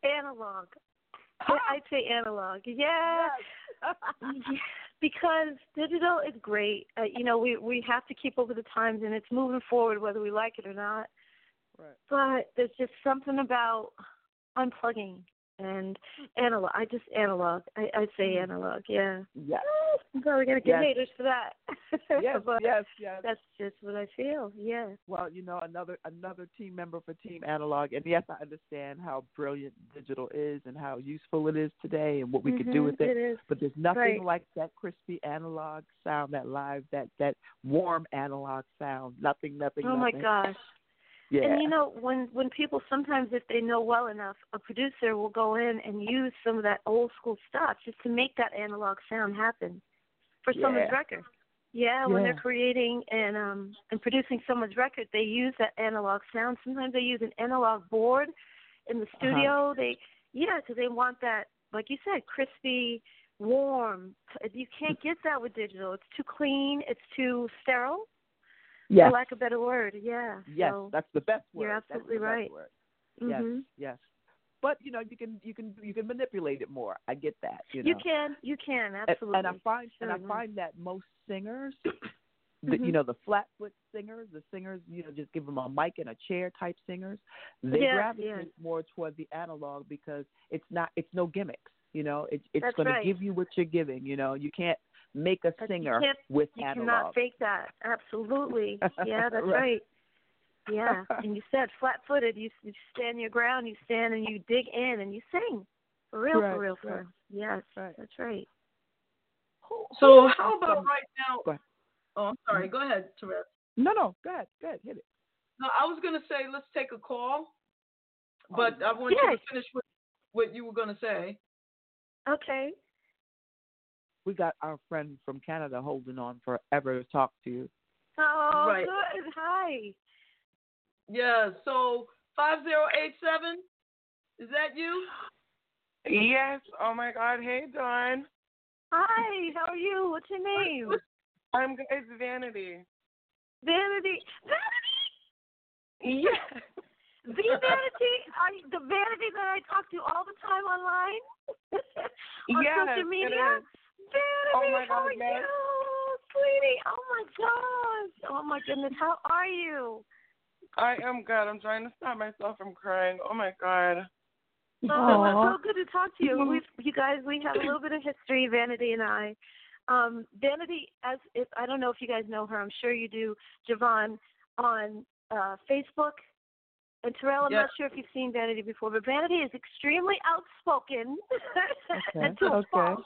analog. Yeah, I'd say analog. Yeah. Yeah, because digital is great. Uh, you know, we we have to keep up with the times, and it's moving forward whether we like it or not. Right. But there's just something about unplugging and analog. I just analog. I I say analog. Yeah. Yes. I'm probably gonna get Yes. haters for that. Yes. but yes. Yes. that's just what I feel. Yeah. Well, you know, another another team member for Team Analog, and yes, I understand how brilliant digital is and how useful it is today, and what we could do Mhm, with it. But there's nothing Right. like that crispy analog sound, that live, that that warm analog sound. Nothing, nothing. Oh my gosh. Yeah. And you know, when when people sometimes, if they know well enough, a producer will go in and use some of that old school stuff just to make that analog sound happen for someone's record. Yeah, when they're creating and um and producing someone's record, they use that analog sound. Sometimes they use an analog board in the Uh-huh. studio. They yeah, because they want that, like you said, crispy, warm. You can't get that with digital. It's too clean. It's too sterile. Yes. For lack of a better word, yeah. yes, So, that's the best word. you're absolutely right. word. mhm. Yes, yes. But you know, you can you can you can manipulate it more. I get that. You know. You can, you can, absolutely. And, I find and I find that most singers, the, you Mhm. know, the flat foot singers, the singers, you know, just give them a mic and a chair type singers, they Yes, gravitate yes. more toward the analog because it's not it's no gimmicks. You know, it's it's going right. to give you what you're giving. You know, you can't make a singer can't- with You analog. cannot fake that. Absolutely. Yeah, that's Right. right. Yeah, and you said flat-footed. You, you stand your ground. You stand and you dig in and you sing. For real, Right, for real, for right. Yes, Right. that's right. So how about right now? Go ahead. Oh, I'm sorry. Mm-hmm. Go ahead, Terez. No, no, go ahead, go ahead, hit it. No, I was gonna say let's take a call, but oh. I want Yes. you to finish what what you were gonna say. Okay. We got our friend from Canada holding on forever to talk to you. Oh, Right. good. Hi. Yeah. So five zero eight seven. Is that you? Yes. Oh my God. Hey, Dawn. Hi. How are you? What's your name? I'm good. It's Vanity. Vanity. Vanity. Yes. The vanity, are you, the vanity that I talk to all the time online on Yes, social media. is. Vanity, Oh my how God, are you, sweetie? Oh my gosh! Oh my goodness, how are you? I am good. I'm trying to stop myself from crying. Oh my God. Oh, Aw. it's so good to talk to you. We've, you guys, we have a little bit of history, Vanity and I. Um, Vanity, as if I don't know if you guys know her, I'm sure you do, JaVonne, on uh, Facebook. And Terrell, I'm Yes. not sure if you've seen Vanity before, but Vanity is extremely outspoken Okay, to a okay. fault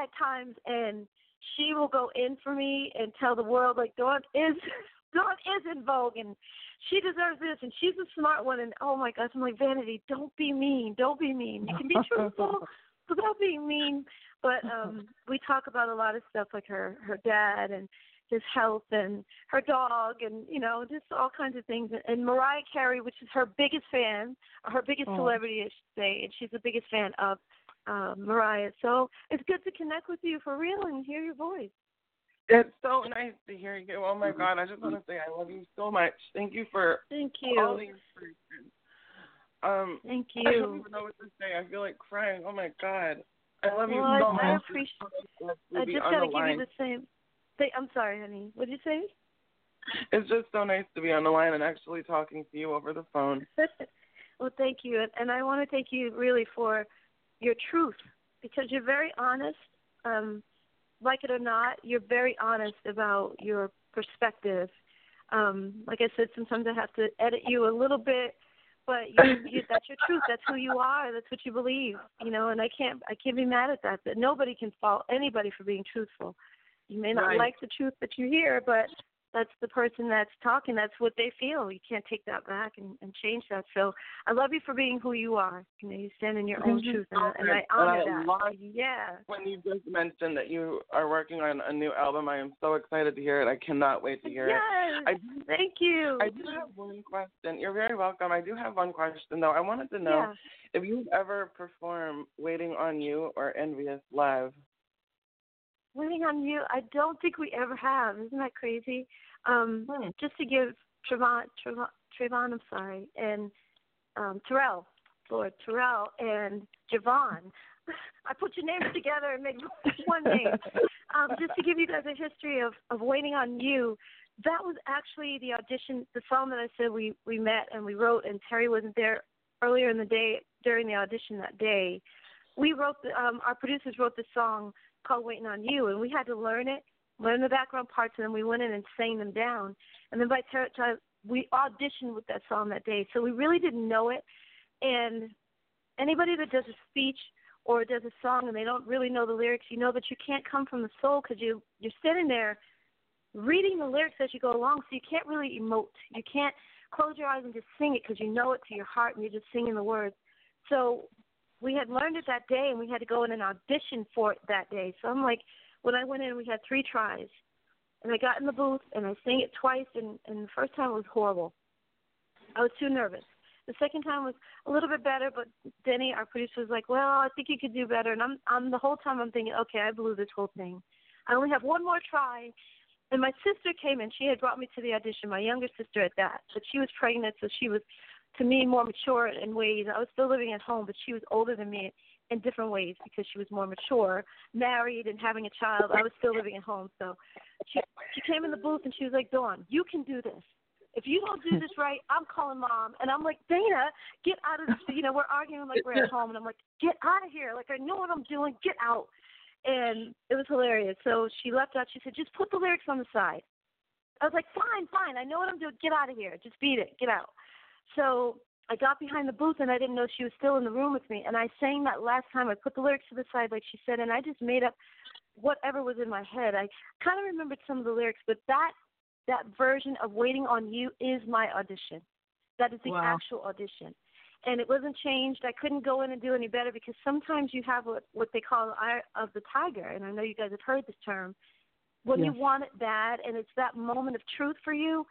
at times, and she will go in for me and tell the world like Dawn is Dawn is in vogue and she deserves this and she's a smart one and oh my gosh, I'm like Vanity, don't be mean, don't be mean. You can be truthful without being mean. But um we talk about a lot of stuff like her her dad and his health and her dog and you know just all kinds of things and Mariah Carey, which is her biggest fan, or her biggest Oh. celebrity, I should say, and she's the biggest fan of uh, Mariah. So it's good to connect with you for real and hear your voice. It's so nice to hear you. Oh my God. I just want to say I love you so much. Thank you for Thank all you. the inspiration. Um, Thank you. I don't even know what to say. I feel like crying. Oh my God. I love you Well, I- so I much. appreciate- I just got to give line. you the same. Say, I'm sorry, honey. What did you say? it's just so nice to be on the line and actually talking to you over the phone. well, thank you, and I want to thank you really for your truth because you're very honest. Um, like it or not, you're very honest about your perspective. Um, like I said, sometimes I have to edit you a little bit, but you, you, that's your truth. That's who you are. That's what you believe. You know, and I can't I can't be mad at that. That nobody can fault anybody for being truthful. You may not Right. like the truth that you hear, but that's the person that's talking. That's what they feel. You can't take that back and, and change that. So I love you for being who you are. You know, you stand in your own Mhm. truth, and, I- and I And honor I that. love- yeah. When you just mentioned that you are working on a new album, I am so excited to hear it. I cannot wait to hear Yes. it. I do, Thank you. I do have one question. You're very welcome. I do have one question though. I wanted to know Yeah. if you've ever perform "Waiting on You" or "Envious" live. Waiting on you. I don't think we ever have. Isn't that crazy? Um, Just to give Trevon, Trevon, Trevon, I'm sorry, and um, Terrell, Lord Terrell, and JaVonne. I put your names together and made one name. Um, just to give you guys a history of of waiting on you. That was actually the audition, the song that I said we we met and we wrote, and Terry wasn't there earlier in the day during the audition that day. We wrote the, um, our producers wrote the song called "Waiting on You," and we had to learn it, learn the background parts, and then we went in and sang them down. And then by the time we auditioned with that song that day, so we really didn't know it. And anybody that does a speech or does a song and they don't really know the lyrics, you know that you can't come from the soul because you you're sitting there reading the lyrics as you go along, so you can't really emote. You can't close your eyes and just sing it because you know it to your heart and you're just singing the words. So we had learned it that day and we had to go in and audition for it that day. So I'm like, when I went in, we had three tries, and I got in the booth and I sang it twice, and and the first time was horrible. I was too nervous. The second time was a little bit better, but Denny, our producer, was like, "Well, I think you could do better." And I'm, I'm the whole time I'm thinking, "Okay, I blew this whole thing. I only have one more try." And my sister came in. She had brought me to the audition. My younger sister at that, but she was pregnant, so she was, to me, more mature in ways. I was still living at home, but she was older than me in different ways because she was more mature, married and having a child. I was still living at home, so she she came in the booth and she was like, "Dawn, you can do this." if you don't do this right, I'm calling mom. And I'm like, Dana, get out of this. You know, we're arguing like we're at home. And I'm like, get out of here. Like, I know what I'm doing. Get out. And it was hilarious. So she left out. She said, just put the lyrics on the side. I was like, fine, fine. I know what I'm doing. Get out of here. Just beat it. Get out. So I got behind the booth and I didn't know she was still in the room with me. And I sang that last time. I put the lyrics to the side, like she said, and I just made up whatever was in my head. I kind of remembered some of the lyrics, but that that version of Waiting on You is my audition. That is the Wow. actual audition. And it wasn't changed. I couldn't go in and do any better because sometimes you have what, what they call the eye of the tiger. And I know you guys have heard this term. When you want it bad and it's that moment of truth for you,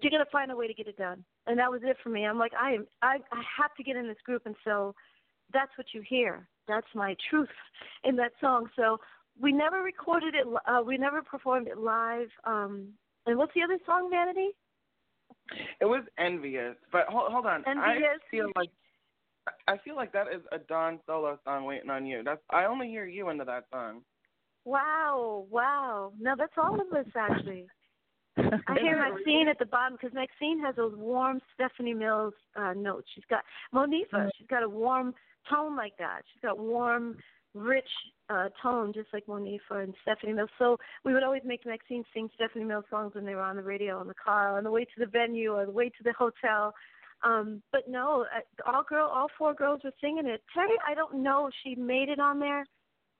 you're going to find a way to get it done. And that was it for me. I'm like, I am, I, I have to get in this group. And so that's what you hear. That's my truth in that song. So we never recorded it. Uh, we never performed it live. Um, and what's the other song, Vanity? It was envious, but hold, hold on. Envious? I feel like I feel like that is a Dawn solo song waiting on you. That's I only hear you into that song. Wow, wow. No, that's all of us actually. I hear Maxine at the bottom because Maxine has those warm Stephanie Mills uh, notes. She's got Monifah. She's got a warm tone like that. She's got warm, rich uh, tone just like Monifah and Stephanie Mills. So we would always make Maxine sing Stephanie Mills songs when they were on the radio in the car, on the way to the venue, or the way to the hotel. Um, but no, uh, all girl, all four girls were singing it. Terry, I don't know if she made it on there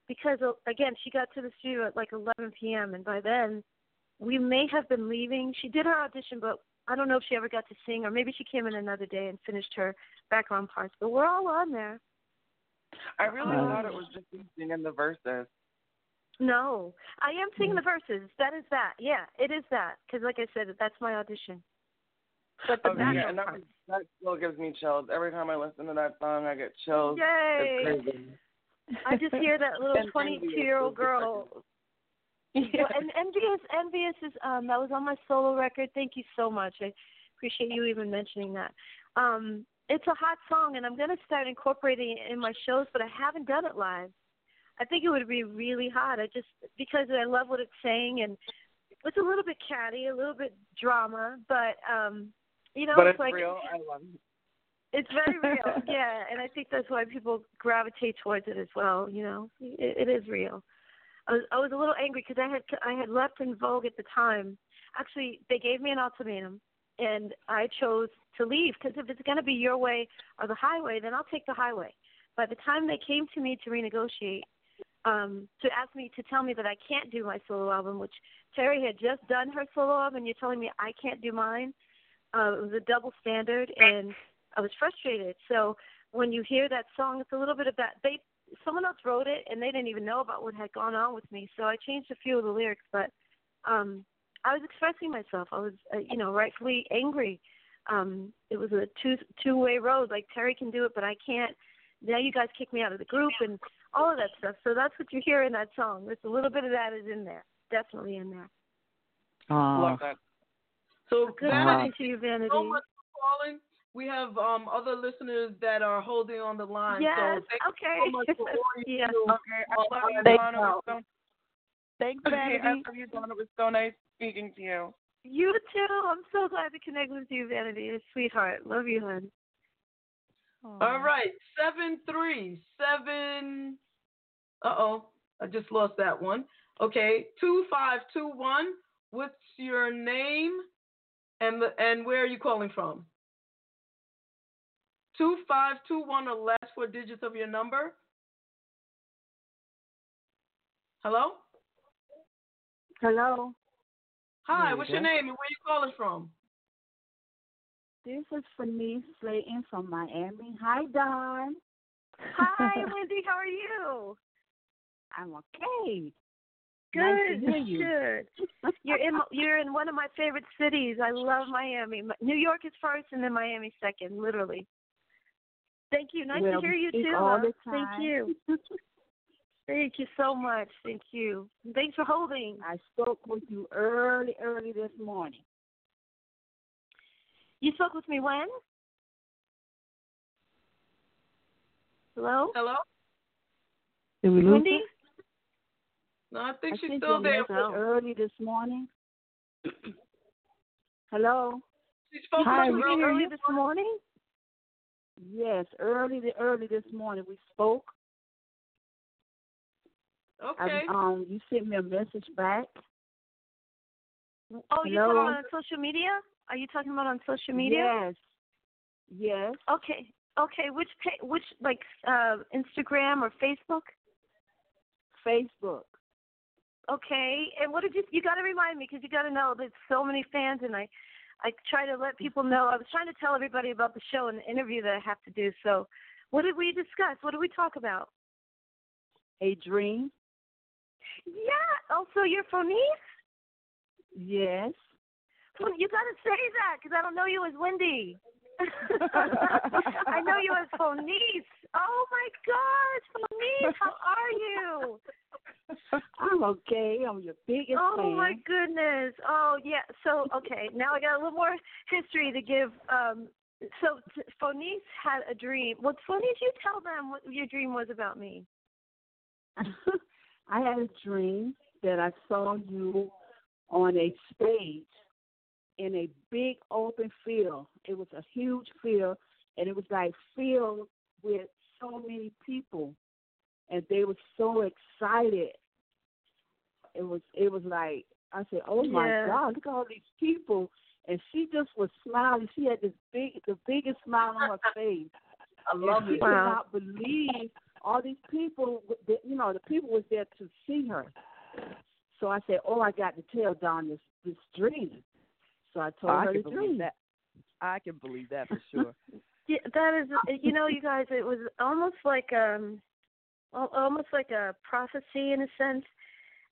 because uh, again, she got to the studio at like 11 p.m. and by then we may have been leaving. She did her audition, but I don't know if she ever got to sing, or maybe she came in another day and finished her background parts. But we're all on there. I really Um, thought it was just you singing the verses. No, I am singing the verses. That is that. Yeah, it is that. Because like I said, that's my audition. But the Okay, yeah, and that, parts. that still gives me chills. Every time I listen to that song, I get chills. Yay! It's crazy. I just hear that little 22 year old girl. Well, and envious, envious is um that was on my solo record. Thank you so much. I appreciate you even mentioning that. Um, it's a hot song, and I'm gonna start incorporating it in my shows, but I haven't done it live. I think it would be really hot. I just because I love what it's saying, and it's a little bit catty, a little bit drama, but um, you know, but it's, it's like real. I love it. it's very real, yeah, and I think that's why people gravitate towards it as well. You know, it, it is real. I was I was a little angry because I had I had left En Vogue at the time. Actually, they gave me an ultimatum, and I chose to leave because if it's going to be your way or the highway, then I'll take the highway. By the time they came to me to renegotiate, um, to ask me to tell me that I can't do my solo album, which Terry had just done her solo album, and you're telling me I can't do mine. Uh, it was a double standard, and I was frustrated. So when you hear that song, it's a little bit of that. They someone else wrote it, and they didn't even know about what had gone on with me. So I changed a few of the lyrics, but um, I was expressing myself. I was, uh, you know, rightfully angry. Um, it was a two two way road. Like Terry can do it, but I can't. Now you guys kick me out of the group and all of that stuff. So that's what you hear in that song. There's a little bit of that is in there, definitely in there. Love that. So Good Vanity, talking to you, Vanity. so much for calling. We have um other listeners that are holding on the line. Yes. So thank okay. you so much for all you yeah. do. Okay, I on love you, Donna. It was so, Thanks, okay, Vanity. I love you, Donna. It was so nice speaking to you. You too. I'm so glad to connect with you, Vanity. Sweetheart. Love you, hon. All right, seven three seven. Uh oh, I just lost that one. Okay, two five two one. What's your name and the, and where are you calling from? Two five two one or last four digits of your number. Hello. Hello, Hi, you what's your name and where are you calling from? this is Fanice Slayton from Miami. Hi, Dawn. Hi, Wendy. How are you? I'm okay. Good. Nice to hear you. Good. You're in you're in one of my favorite cities. I love Miami. New York is first, and then Miami second. Literally. Thank you. Nice well, to hear you too. all huh? the Thank you. Thank you so much. Thank you. Thanks for holding. I spoke with you early, early this morning. You spoke with me when? Hello? Hello. Did we lose Wendy? No, I think I she's sent still you there. early this morning. Hello. She spoke Hi, to we you early this morning? Yes, early, the early this morning we spoke. Okay. I, um, you sent me a message back. Oh, you're talking about on social media? Are you talking about on social media? Yes. Yes. Okay. Okay. Which pa- which like uh Instagram or Facebook? Facebook. Okay. And what did you you got to remind me because you got to know there's so many fans and I I try to let people know. I was trying to tell everybody about the show and the interview that I have to do. So, what did we discuss? What did we talk about? A dream. Yeah. Also, you're Phonice? Yes. Well, you got to say that because I don't know you as Wendy. I know you as Phonice. Oh my gosh, Phonice, how are you? I'm okay. I'm your biggest Oh fan. my goodness. Oh yeah. So okay, now I got a little more history to give. Um, so t- Phonice had a dream. Well, Phonice, you tell them what your dream was about me. I had a dream that I saw you on a stage in a big open field. It was a huge field, and it was like filled with so many people, and they were so excited. It was it was like I said, "Oh my Yeah. God, look at all these people!" And she just was smiling. She had this big, the biggest smile on her face. I love and she it. could not believe all these people. that- You know, the people was there to see her. So I said, "Oh, I got to tell Dawn this this dream." So I told Oh, I her can the believe dream. that. I can believe that for sure. Yeah, that is. You know, you guys, it was almost like um, almost like a prophecy in a sense,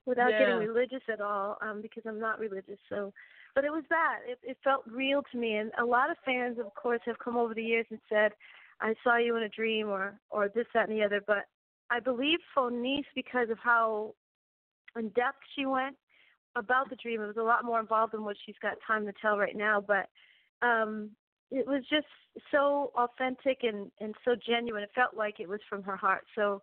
without getting religious at all. Um, because I'm not religious, so. But it was that. It, it felt real to me, and a lot of fans, of course, have come over the years and said, "I saw you in a dream," or or this, that, and the other. But I believe Phonice because of how in depth she went about the dream. It was a lot more involved than what she's got time to tell right now. But um, it was just so authentic and and so genuine. It felt like it was from her heart. So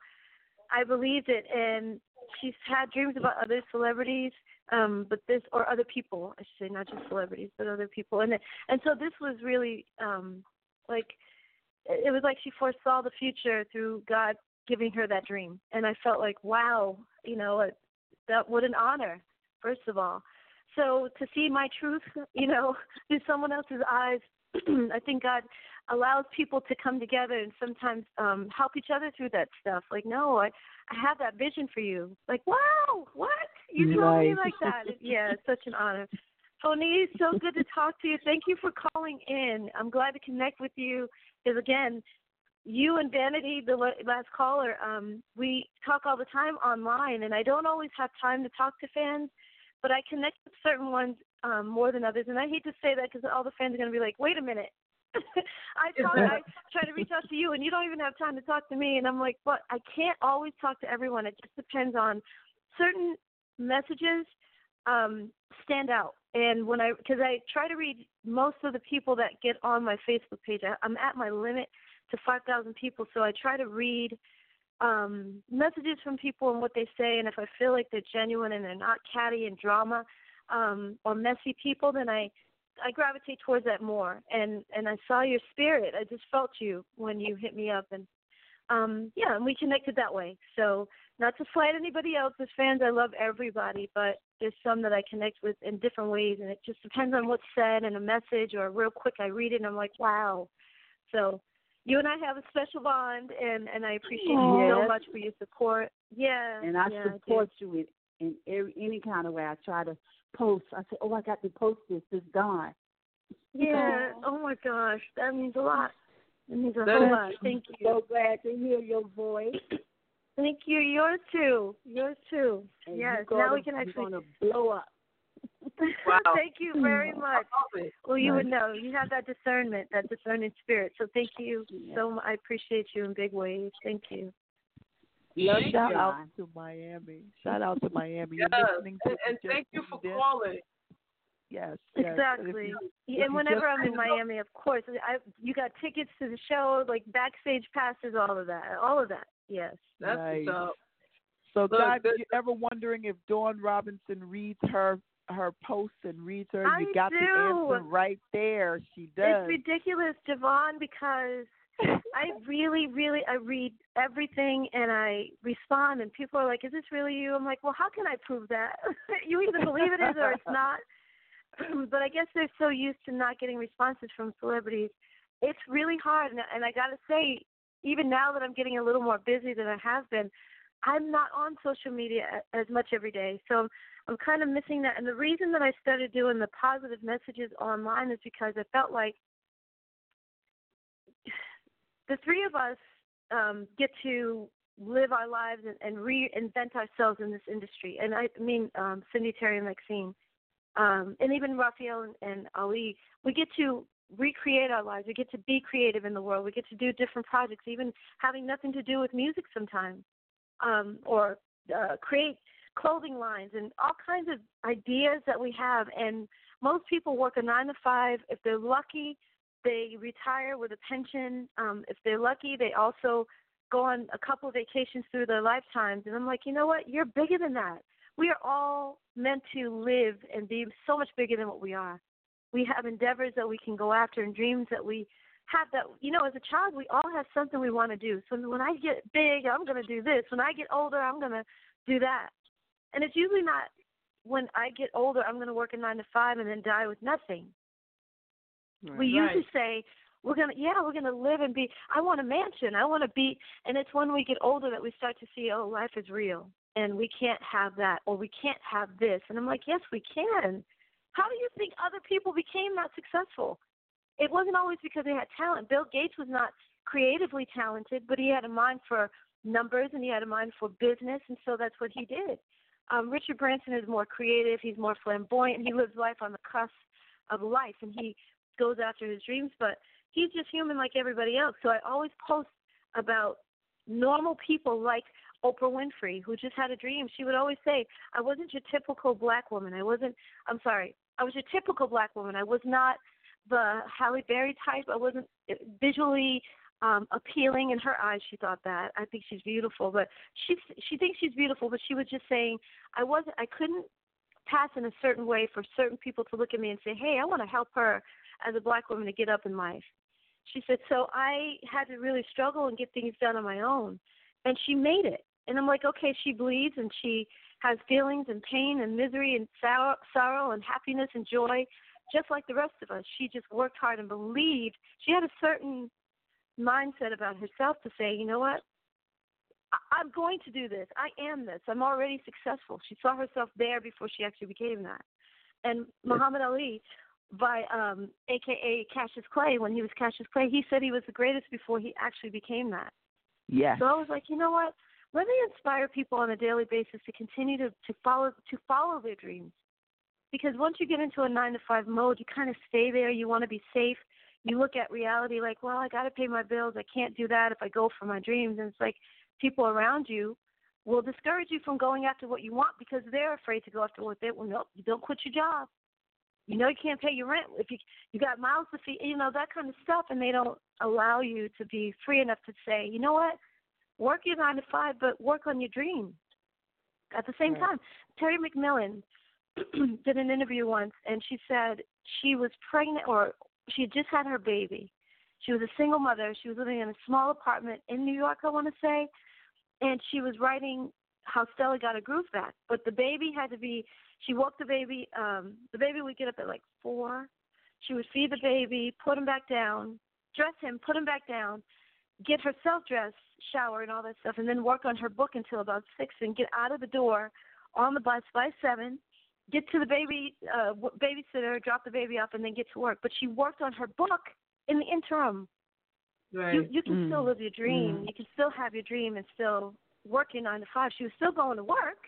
I believed it, and she's had dreams about other celebrities, um, but this or other people, I should say, not just celebrities, but other people. And and so this was really um like it was like she foresaw the future through God giving her that dream. And I felt like, wow, you know, that what an honor, first of all. So to see my truth, you know, through someone else's eyes, I think God allows people to come together and sometimes um help each other through that stuff. Like, no, I I have that vision for you. Like, wow, what? You told right. me like that. yeah, it's such an honor. Tony, so good to talk to you. Thank you for calling in. I'm glad to connect with you. Because again, you and Vanity, the last caller, um, we talk all the time online, and I don't always have time to talk to fans, but I connect with certain ones um, more than others. And I hate to say that because all the fans are going to be like, "Wait a minute." I talk, I try to reach out to you, and you don't even have time to talk to me. And I'm like, "But I can't always talk to everyone. It just depends on certain messages um, stand out. And when I, because I try to read most of the people that get on my Facebook page, I, I'm at my limit to 5,000 people, so I try to read um, messages from people and what they say. And if I feel like they're genuine and they're not catty and drama um, or messy people, then I I gravitate towards that more. And and I saw your spirit. I just felt you when you hit me up, and um, yeah, and we connected that way. So not to slight anybody else as fans, I love everybody, but there's some that I connect with in different ways, and it just depends on what's said and a message or real quick I read it and I'm like, wow. So you and I have a special bond, and and I appreciate you so much for your support. Yeah, and I yeah, support I you in, in every, any kind of way. I try to post. I said, oh, I got to post this. This gone. Yeah. Oh my gosh, that means a lot. It means a That whole lot. Thank you. So glad to hear your voice. Thank you. Yours too. Yours too. And yes. you're Now gonna- we can actually. You're gonna blow up. Wow. thank you very much. Well, you would know. You have that discernment, that discerning spirit. So thank you so much. I appreciate you in big ways. Thank you. Love shout out to Miami. Shout out to Miami. You're Yes, listening to and, and thank you for tuned in. calling. Yes, yes. Exactly. If you- Yeah, if and whenever just I'm in tuned up- Miami, of course, I you got tickets to the show, like backstage passes, all of that, all of that. Yes. Right. up. So, Look, guys, this- you ever wondering if Dawn Robinson reads her her posts and reads her? I you got the answer right there. She does. It's ridiculous, JaVonne, because I really, really, I read everything and I respond, and people are like, "Is this really you?" I'm like, "Well, how can I prove that? you either believe it is or it's not." but I guess they're so used to not getting responses from celebrities. It's really hard, and, and I got to say, even now that I'm getting a little more busy than I have been, I'm not on social media as much every day. So I'm kind of missing that. And the reason that I started doing the positive messages online is because I felt like the three of us um, get to live our lives and, and reinvent ourselves in this industry. And I mean, um, Cindy, Terry, and Maxine, um, and even Raphael and, and Ali, we get to recreate our lives. We get to be creative in the world. We get to do different projects, even having nothing to do with music sometimes, um, or uh, create clothing lines and all kinds of ideas that we have. And most people work a nine to five. If they're lucky, they retire with a pension. Um, if they're lucky, they also go on a couple vacations through their lifetimes. And I'm like, you know what? You're bigger than that. We are all meant to live and be so much bigger than what we are. We have endeavors that we can go after and dreams that we have that you know as a child we all have something we want to do so when i get big i'm going to do this when i get older i'm going to do that and it's usually not when i get older i'm going to work a nine to five and then die with nothing we usually say we're gonna yeah we're gonna live and be i want a mansion. I want to be and it's when we get older that we start to see oh life is real and we can't have that or we can't have this. And i'm like yes we can. How do you think other people became that successful? It wasn't always because they had talent. Bill gates was not creatively talented but he had a mind for numbers and he had a mind for business and so that's what he did. Um richard branson is more creative. He's more flamboyant. He lives life on the cusp of life and he goes after his dreams, but he's just human like everybody else. So I always post about normal people like Oprah Winfrey, who just had a dream. She would always say, I wasn't your typical black woman. I wasn't, I'm sorry, I was your typical black woman. I was not the Halle Berry type. I wasn't visually um appealing in her eyes she thought that i think she's beautiful but she she thinks she's beautiful but she was just saying i wasn't i couldn't pass in a certain way for certain people to look at me and say hey i want to help her as a black woman to get up in life. She said so i had to really struggle and get things done on my own. And she made it. And i'm like okay she bleeds and she has feelings and pain and misery and sorrow, sorrow and happiness and joy just like the rest of us. She just worked hard and believed. She had a certain mindset about herself to say, you know what? I'm going to do this. I am this. I'm already successful. She saw herself there before she actually became that. And Muhammad Ali, by um, AKA Cassius Clay, when he was Cassius Clay, he said he was the greatest before he actually became that. Yeah. So I was like, you know what? Let me inspire people on a daily basis to continue to, to follow to follow their dreams. Because once you get into a nine to five mode, you kind of stay there. You want to be safe you look at reality like, well, I got to pay my bills. I can't do that if I go for my dreams. And it's like people around you will discourage you from going after what you want because they're afraid to go after what they. Well, no, you don't quit your job. You know you can't pay your rent if you you got mouths to feed. You know that kind of stuff, and they don't allow you to be free enough to say, you know what, work your nine to five, but work on your dreams at the same right. time. Terry McMillan did an interview once, and she said she was pregnant or she had just had her baby. She was a single mother. She was living in a small apartment in New York, I want to say, and she was writing how Stella got a groove back. But the baby had to be. She woke the baby. Um, the baby would get up at like four. She would feed the baby, put him back down, dress him, put him back down, get herself dressed, shower, and all that stuff, and then work on her book until about six, and get out of the door on the bus by seven get to the baby uh, babysitter, drop the baby off, and then get to work. But she worked on her book in the interim. Right. You you can mm. still live your dream. Mm. You can still have your dream and still work your nine to five. She was still going to work,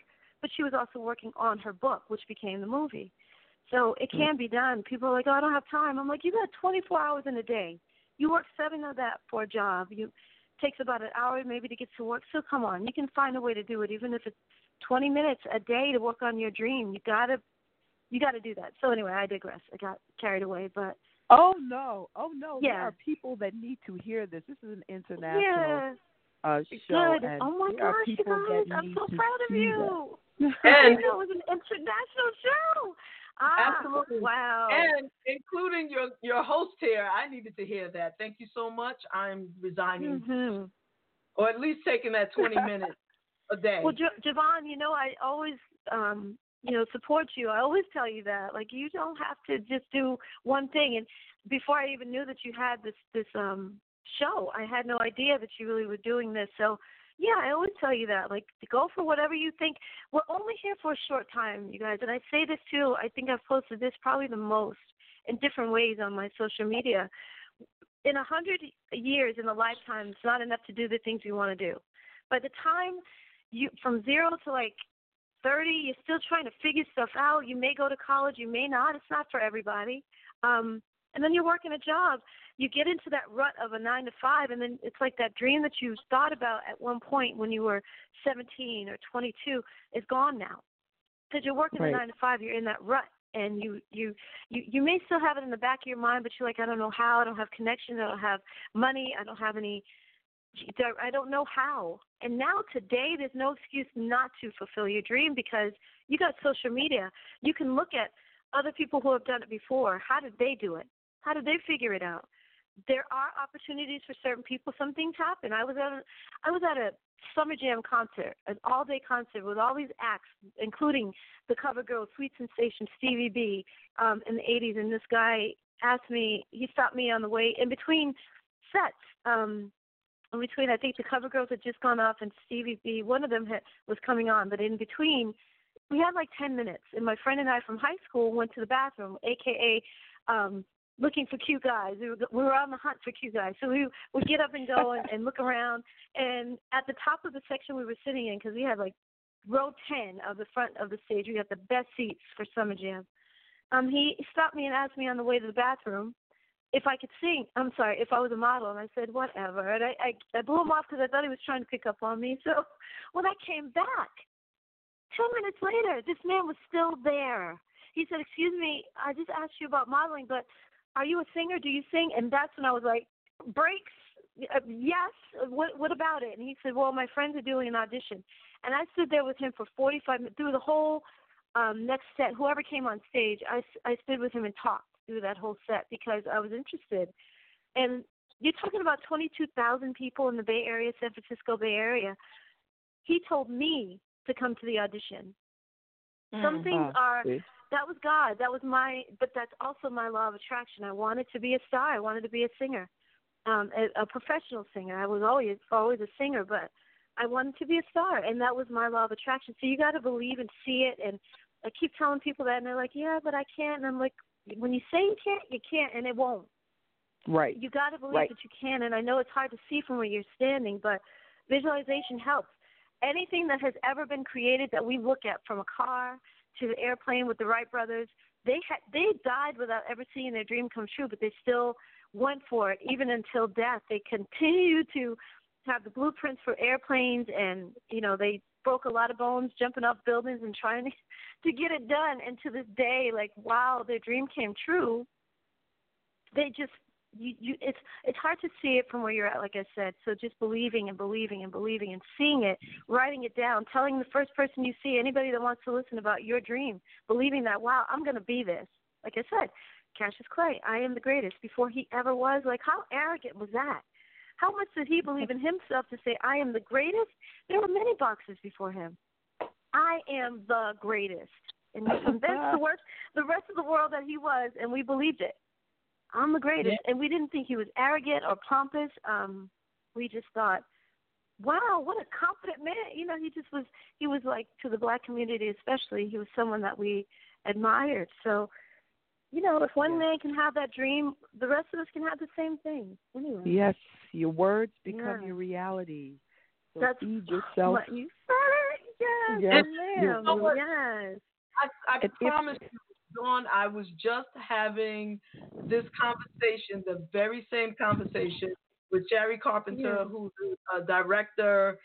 but she was also working on her book, which became the movie. So it mm. can be done. People are like, "Oh, I don't have time." I'm like, "You got 24 hours in a day. You work seven of that for a job. You takes about an hour maybe to get to work. So come on, you can find a way to do it, even if it's 20 minutes a day to work on your dream. You gotta, you gotta do that. So anyway, I digress. I got carried away, but. Oh no! Oh no! Yeah. There are people that need to hear this. This is an international yeah. uh, show, Good. and oh my there gosh, are people guys! that I'm need so to proud of see you. And it was an international show. Ah, Absolutely. Wow. And including your your host here, I needed to hear that. Thank you so much. I'm resigning, mm-hmm. or at least taking that 20 minutes a day. Well, J- JaVonne, you know, I always, um, you know, support you. I always tell you that. Like, you don't have to just do one thing. And before I even knew that you had this this um show, I had no idea that you really were doing this. So, yeah, I always tell you that. Like, go for whatever you think. We're only here for a short time, you guys. And I say this too. I think I've posted this probably the most in different ways on my social media. In a hundred years, in a lifetime, it's not enough to do the things you want to do. By the time you from zero to like 30 you're still trying to figure stuff out. You may go to college you may not. It's not for everybody. Um and then you're working a job. You get into that rut of a nine to five and then it's like that dream that you thought about at one point when you were 17 or 22 is gone now. Because you're working right. a nine to five you're in that rut and you you you you may still have it in the back of your mind but you're like i don't know how. I don't have connections i don't have money. I don't have any I don't know how. And now today, there's no excuse not to fulfill your dream because you got social media. You can look at other people who have done it before. How did they do it? How did they figure it out? There are opportunities for certain people. Some things happen. I was at a, I was at a summer jam concert, an all day concert with all these acts, including the cover girl, Sweet Sensation, Stevie B, um, in the 80s. And this guy asked me, he stopped me on the way in between sets. Um, in between, I think the cover girls had just gone off and Stevie B, one of them had, was coming on, but in between, we had like 10 minutes. And my friend and I from high school went to the bathroom, aka um, looking for cute guys. We were, we were on the hunt for cute guys. So we would get up and go and, and look around. And at the top of the section we were sitting in, because we had like row 10 of the front of the stage, we had the best seats for Summer Jam. Um, he stopped me and asked me on the way to the bathroom if I could sing. I'm sorry, if I was a model, and I said whatever, and I I, I blew him off because I thought he was trying to pick up on me. So when I came back, two minutes later, this man was still there. He said, "Excuse me, I just asked you about modeling, but are you a singer? Do you sing?" And that's when I was like, "Breaks, uh, yes. What what about it? And he said, well, my friends are doing an audition, and I stood there with him for 45 minutes through the whole um next set. Whoever came on stage, I I stood with him and talked through that whole set because I was interested. And you're talking about 22,000 people in the Bay Area, San Francisco Bay Area. He told me to come to the audition. Some Mm, things are that was God. That was my but that's also my law of attraction. I wanted to be a star. I wanted to be a singer. Um a, a professional singer. I was always always a singer, but I wanted to be a star and that was my law of attraction. So you got to believe and see it and I keep telling people that and they're like, "Yeah, but I can't." And I'm like, "When you say you can't, you can't and it won't." Right. You got to believe Right. that you can, and I know it's hard to see from where you're standing, but visualization helps. Anything that has ever been created that we look at, from a car to the airplane with the Wright brothers, they had they died without ever seeing their dream come true, but they still went for it even until death. They continue to have the blueprints for airplanes, and you know they broke a lot of bones jumping off buildings and trying to, to get it done. And to this day, like wow, their dream came true. They just you, you it's it's hard to see it from where you're at like i said so just believing and believing and believing and seeing it writing it down telling the first person you see anybody that wants to listen about your dream believing that wow i'm going to be this like i said cassius clay i am the greatest before he ever was like how arrogant was that how much did he believe in himself to say i am the greatest there were many boxes before him i am the greatest and he convinced the worst the rest of the world that he was and we believed it I'm the greatest. And we didn't think he was arrogant or pompous. Um, we just thought, wow, what a confident man. You know, he just was, he was like, to the black community especially, he was someone that we admired. So, you know, if one man can have that dream, the rest of us can have the same thing. Anyway. Yes, your words become Yeah. your reality. So That's feed yourself. what you said. Yes, Yes, ma'am. you- Yes. I, I If- if- promise you, Dawn, I was just having this conversation, the very same conversation with Jerry Carpenter, Yeah. who's a uh, director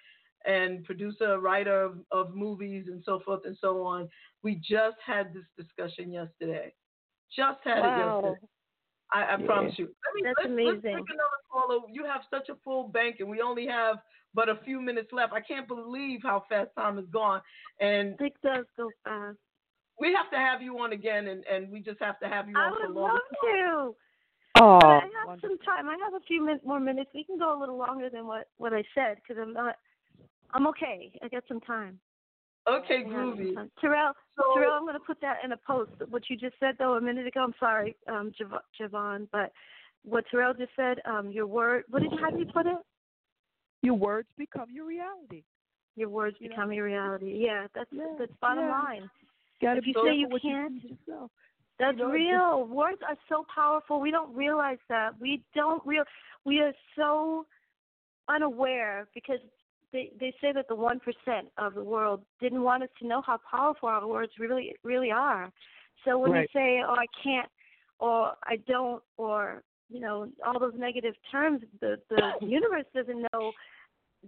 and producer, writer of, of movies and so forth and so on. We just had this discussion yesterday. Just had it yesterday. I, I Yeah. promise you. Let me, That's let's, let's amazing. take another caller. You have such a full bank, and we only have but a few minutes left. I can't believe how fast time has gone. And It does go fast. we have to have you on again, and, and we just have to have you I on for would long. love to. Oh, I have wonderful. some time. I have a few min- more minutes. We can go a little longer than what what I said because I'm not. I'm okay. I got some time. Okay, I groovy. time. Terez, So, Terez, I'm going to put that in a post. What you just said though a minute ago. I'm sorry, um, Jav- JaVonne, but what Terez just said. Um, your word. What did you? How did you put it? your words become your reality. Your words You know? become your reality. Yeah, that's Yeah, that's bottom yeah. line. Gotta If be you say you can't, you feed yourself. That's know, it's real. Words are so powerful. We don't realize that. We don't real. We are so unaware because they they say that the one percent of the world didn't want us to know how powerful our words really really are. So when Right. you say, "Oh, I can't," or "I don't," or you know all those negative terms, the the universe doesn't know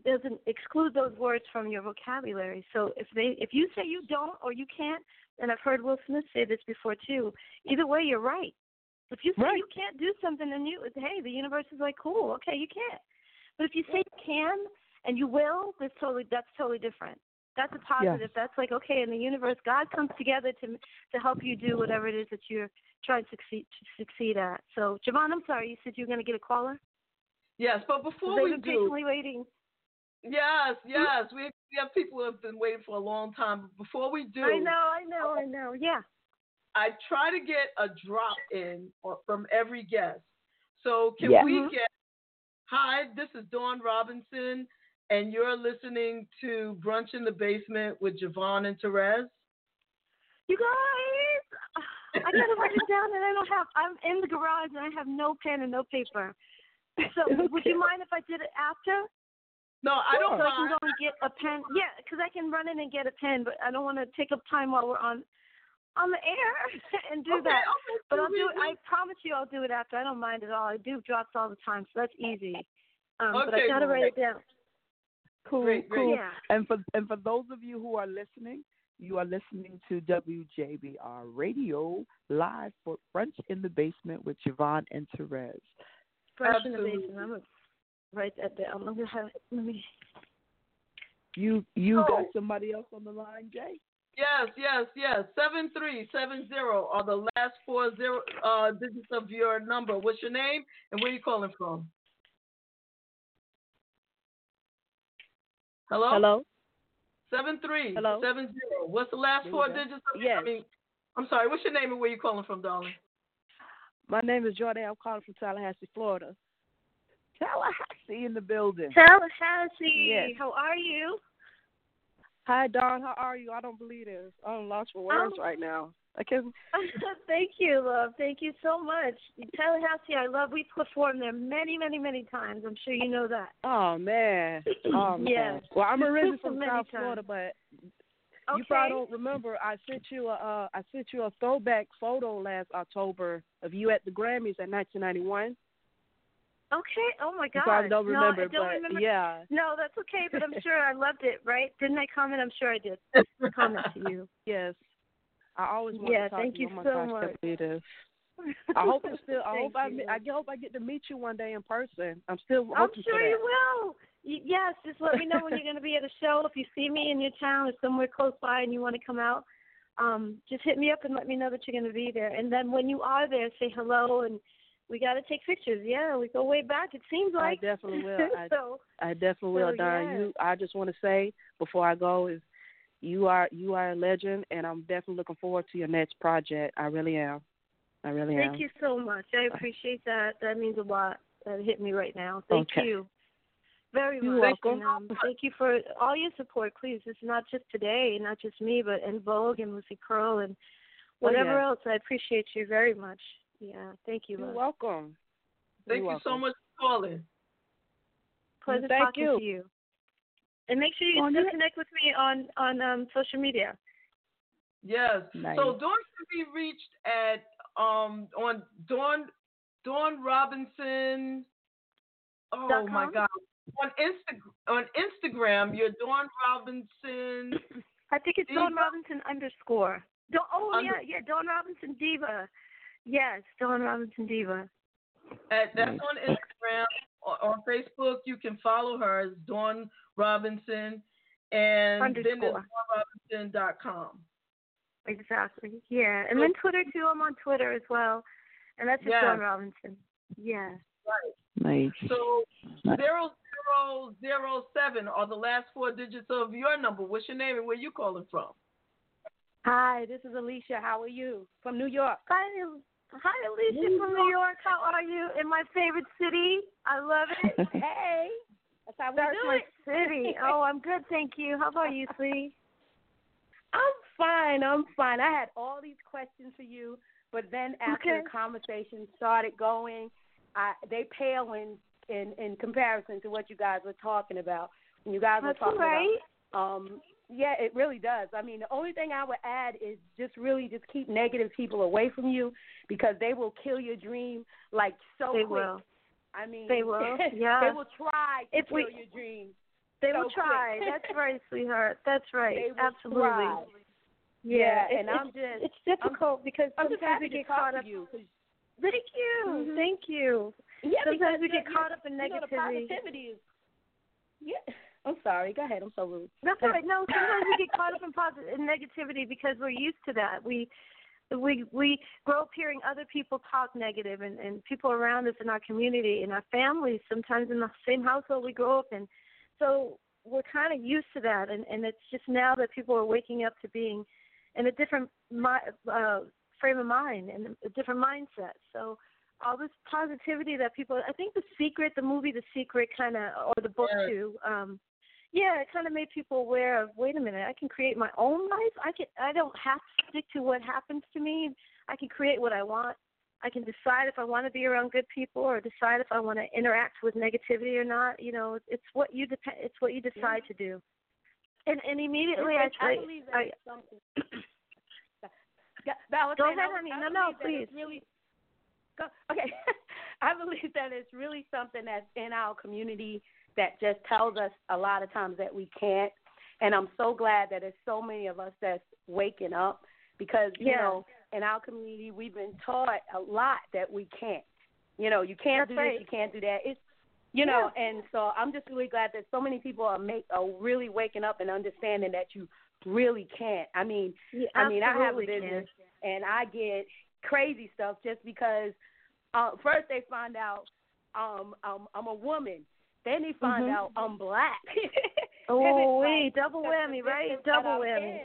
doesn't exclude those words from your vocabulary. So if they if you say you don't or you can't, and I've heard Will Smith say this before too. Either way, you're right. If you say Right. you can't do something, then you hey, the universe is like, cool, okay, you can't. But if you say you can and you will, that's totally that's totally different. That's a positive. That's like okay, in the universe, God comes together to to help you do whatever it is that you're trying to succeed to succeed at. So, JaVonne, I'm sorry, you said you were going to get a caller. yes, but before They've we been do, patiently waiting. yes, yes, we we have people who have been waiting for a long time. Before we do, I know, I know, I know. Yeah. I try to get a drop in from every guest. So can Yeah. we Mhm. get? Hi, this is Dawn Robinson, and you're listening to Brunch in the Basement with JaVonne and Terez. You guys, I gotta write it down, and I don't have. I'm in the garage, and I have no pen and no paper. So, would you mind if I did it after? No, I don't so I can go and get a pen. Yeah, because I can run in and get a pen, but I don't want to take up time while we're on on the air and do Okay, that. okay, But I'll do it. I promise you, I'll do it after. I don't mind at all. I do drops all the time, so that's easy. Um, but I gotta write it down. Cool, Great, great. cool. Yeah. And for and for those of you who are listening, you are listening to WJBR Radio live for Brunch in the Basement with JaVonne and Terez. Fresh in the Absolutely. basement. I'm a write that down. Let me have. Let me. You you Oh. got somebody else on the line, Jay? Yes, yes, yes. Seven three seven zero are the last four zero uh digits of your number. What's your name and where are you calling from? Hello. Hello. Seven three Hello? seven zero. What's the last four you digits of Yes. I mean, I'm sorry. What's your name and where you calling from, darling? My name is Jordan. I'm calling from Tallahassee, Florida. Tallahassee in the building. Tallahassee. Yes. How are you? Hi, Dawn. How are you? I don't believe this. I'm lost for words right now. I can Thank you, love. Thank you so much. Tallahassee, I love. We performed there many, many, many times. I'm sure you know that. Oh man. Oh man. Yes. Well, I'm originally from South times. Florida, but Okay. you probably don't remember. I sent you a uh, I sent you a throwback photo last October of you at the Grammys in 1991. Okay. Oh my God. probably don't No, remember, I don't but remember. yeah. No, that's okay. But I'm sure I loved it. Right? Didn't I comment? I'm sure I did. Comment to you. Yes. I always want Yeah, to talk thank to you. you oh my so gosh, much. can't believe this. I hope it's still. I hope I. you. I hope I get to meet you one day in person. I'm still I'm sure you will. Y- Yes, just let me know when you're going to be at a show. If you see me in your town or somewhere close by and you want to come out, um, just hit me up and let me know that you're going to be there. And then when you are there, say hello and we got to take pictures. Yeah, we go way back. It seems like I definitely will. I, so I definitely will, so, Dawn. yeah. You. I just want to say before I go is, you are you are a legend, and I'm definitely looking forward to your next project. I really am. I really am. thank you so much. I appreciate that. That means a lot. That hit me right now. Thank Okay. you. Very You're much. welcome. And, um, thank you for all your support, please. It's not just today, not just me, but En Vogue and Lucy Pearl and Oh, whatever yeah. else. I appreciate you very much. Yeah, thank you. You're love. welcome. Thank You're you so much for calling. Pleasure Thank talking you. to you. And make sure you On still your- connect with me on on um social media. Yes. Nice. So Dawn can be reached at um on Dawn Dawn Robinson. Oh Dot my? God. On Insta on Instagram, you're Dawn Robinson. I think it's Diva? Dawn Robinson underscore. Dawn, oh Under- yeah, yeah, Dawn Robinson Diva. Yes, Dawn Robinson Diva. At, that's Nice. on Instagram. On, on Facebook, you can follow her as Dawn Robinson, and then it's Underscore. Exactly. Yeah, and then Twitter too. I'm on Twitter as well, and that's just Yes. Dawn Robinson. Yeah. Nice. So Nice. zero zero zero seven are the last four digits of your number. What's your name and where you calling from? Hi, this is Alicia. How are you? From New York. Hi, hi, Alicia from New York. How are you? In my favorite city. I love it. hey. That's how we That's do my it. city. Oh, I'm good, thank you. How about you, Slee? I'm fine. I'm fine. I had all these questions for you, but then after Okay. the conversation started going, I they pale in in in comparison to what you guys were talking about. When you guys That's were talking right. about, um, yeah, it really does. I mean, the only thing I would add is just really just keep negative people away from you because they will kill your dream like so They quick. will. I mean, They will, Yeah, they will try to If kill we- your dreams. They so will try. That's right, sweetheart. That's right. Absolutely. try. Yeah, Yeah, and it's, I'm just- it's difficult because I'm sometimes we get caught up. you Thank you, Mhm. thank you. Yeah, Sometimes we get the- caught up in you know, negativity. positivity is. Yeah, I'm sorry. Go ahead. I'm so rude. That's all right. No, sometimes we get caught up in positive in negativity because we're used to that. We we we grow up hearing other people talk negative and, and people around us in our community in our families, sometimes in the same household we grow up in. So we're kind of used to that and, and it's just now that people are waking up to being in a different uh frame of mind and a different mindset. So all this positivity that people I think the secret, the movie The Secret kinda or the book Yes. too, um yeah, it kind of made people aware of. Wait a minute, I can create my own life. I can. I don't have to stick to what happens to me. I can create what I want. I can decide if I want to be around good people or decide if I want to interact with negativity or not. You know, it's what you dep- It's what you decide to do. And and immediately I I, try. believe that I, it's something. Yeah, but was Go saying, ahead, I- honey. I No, no, please. Really, go, okay. I believe that it's really something that's in our community that just tells us a lot of times that we can't. And I'm so glad that there's so many of us that's waking up because you Yeah. know in our community we've been taught a lot that we can't. You know, you can't That's do right. this, you can't do that. It's You know, yeah. and so I'm just really glad that so many people are make are really waking up and understanding that you really can't. I mean, I mean, I have a business can. and I get crazy stuff just because uh, first they find out um, um I'm a woman, then they find mm-hmm. out I'm black. oh wait, like, double whammy, right? Double whammy.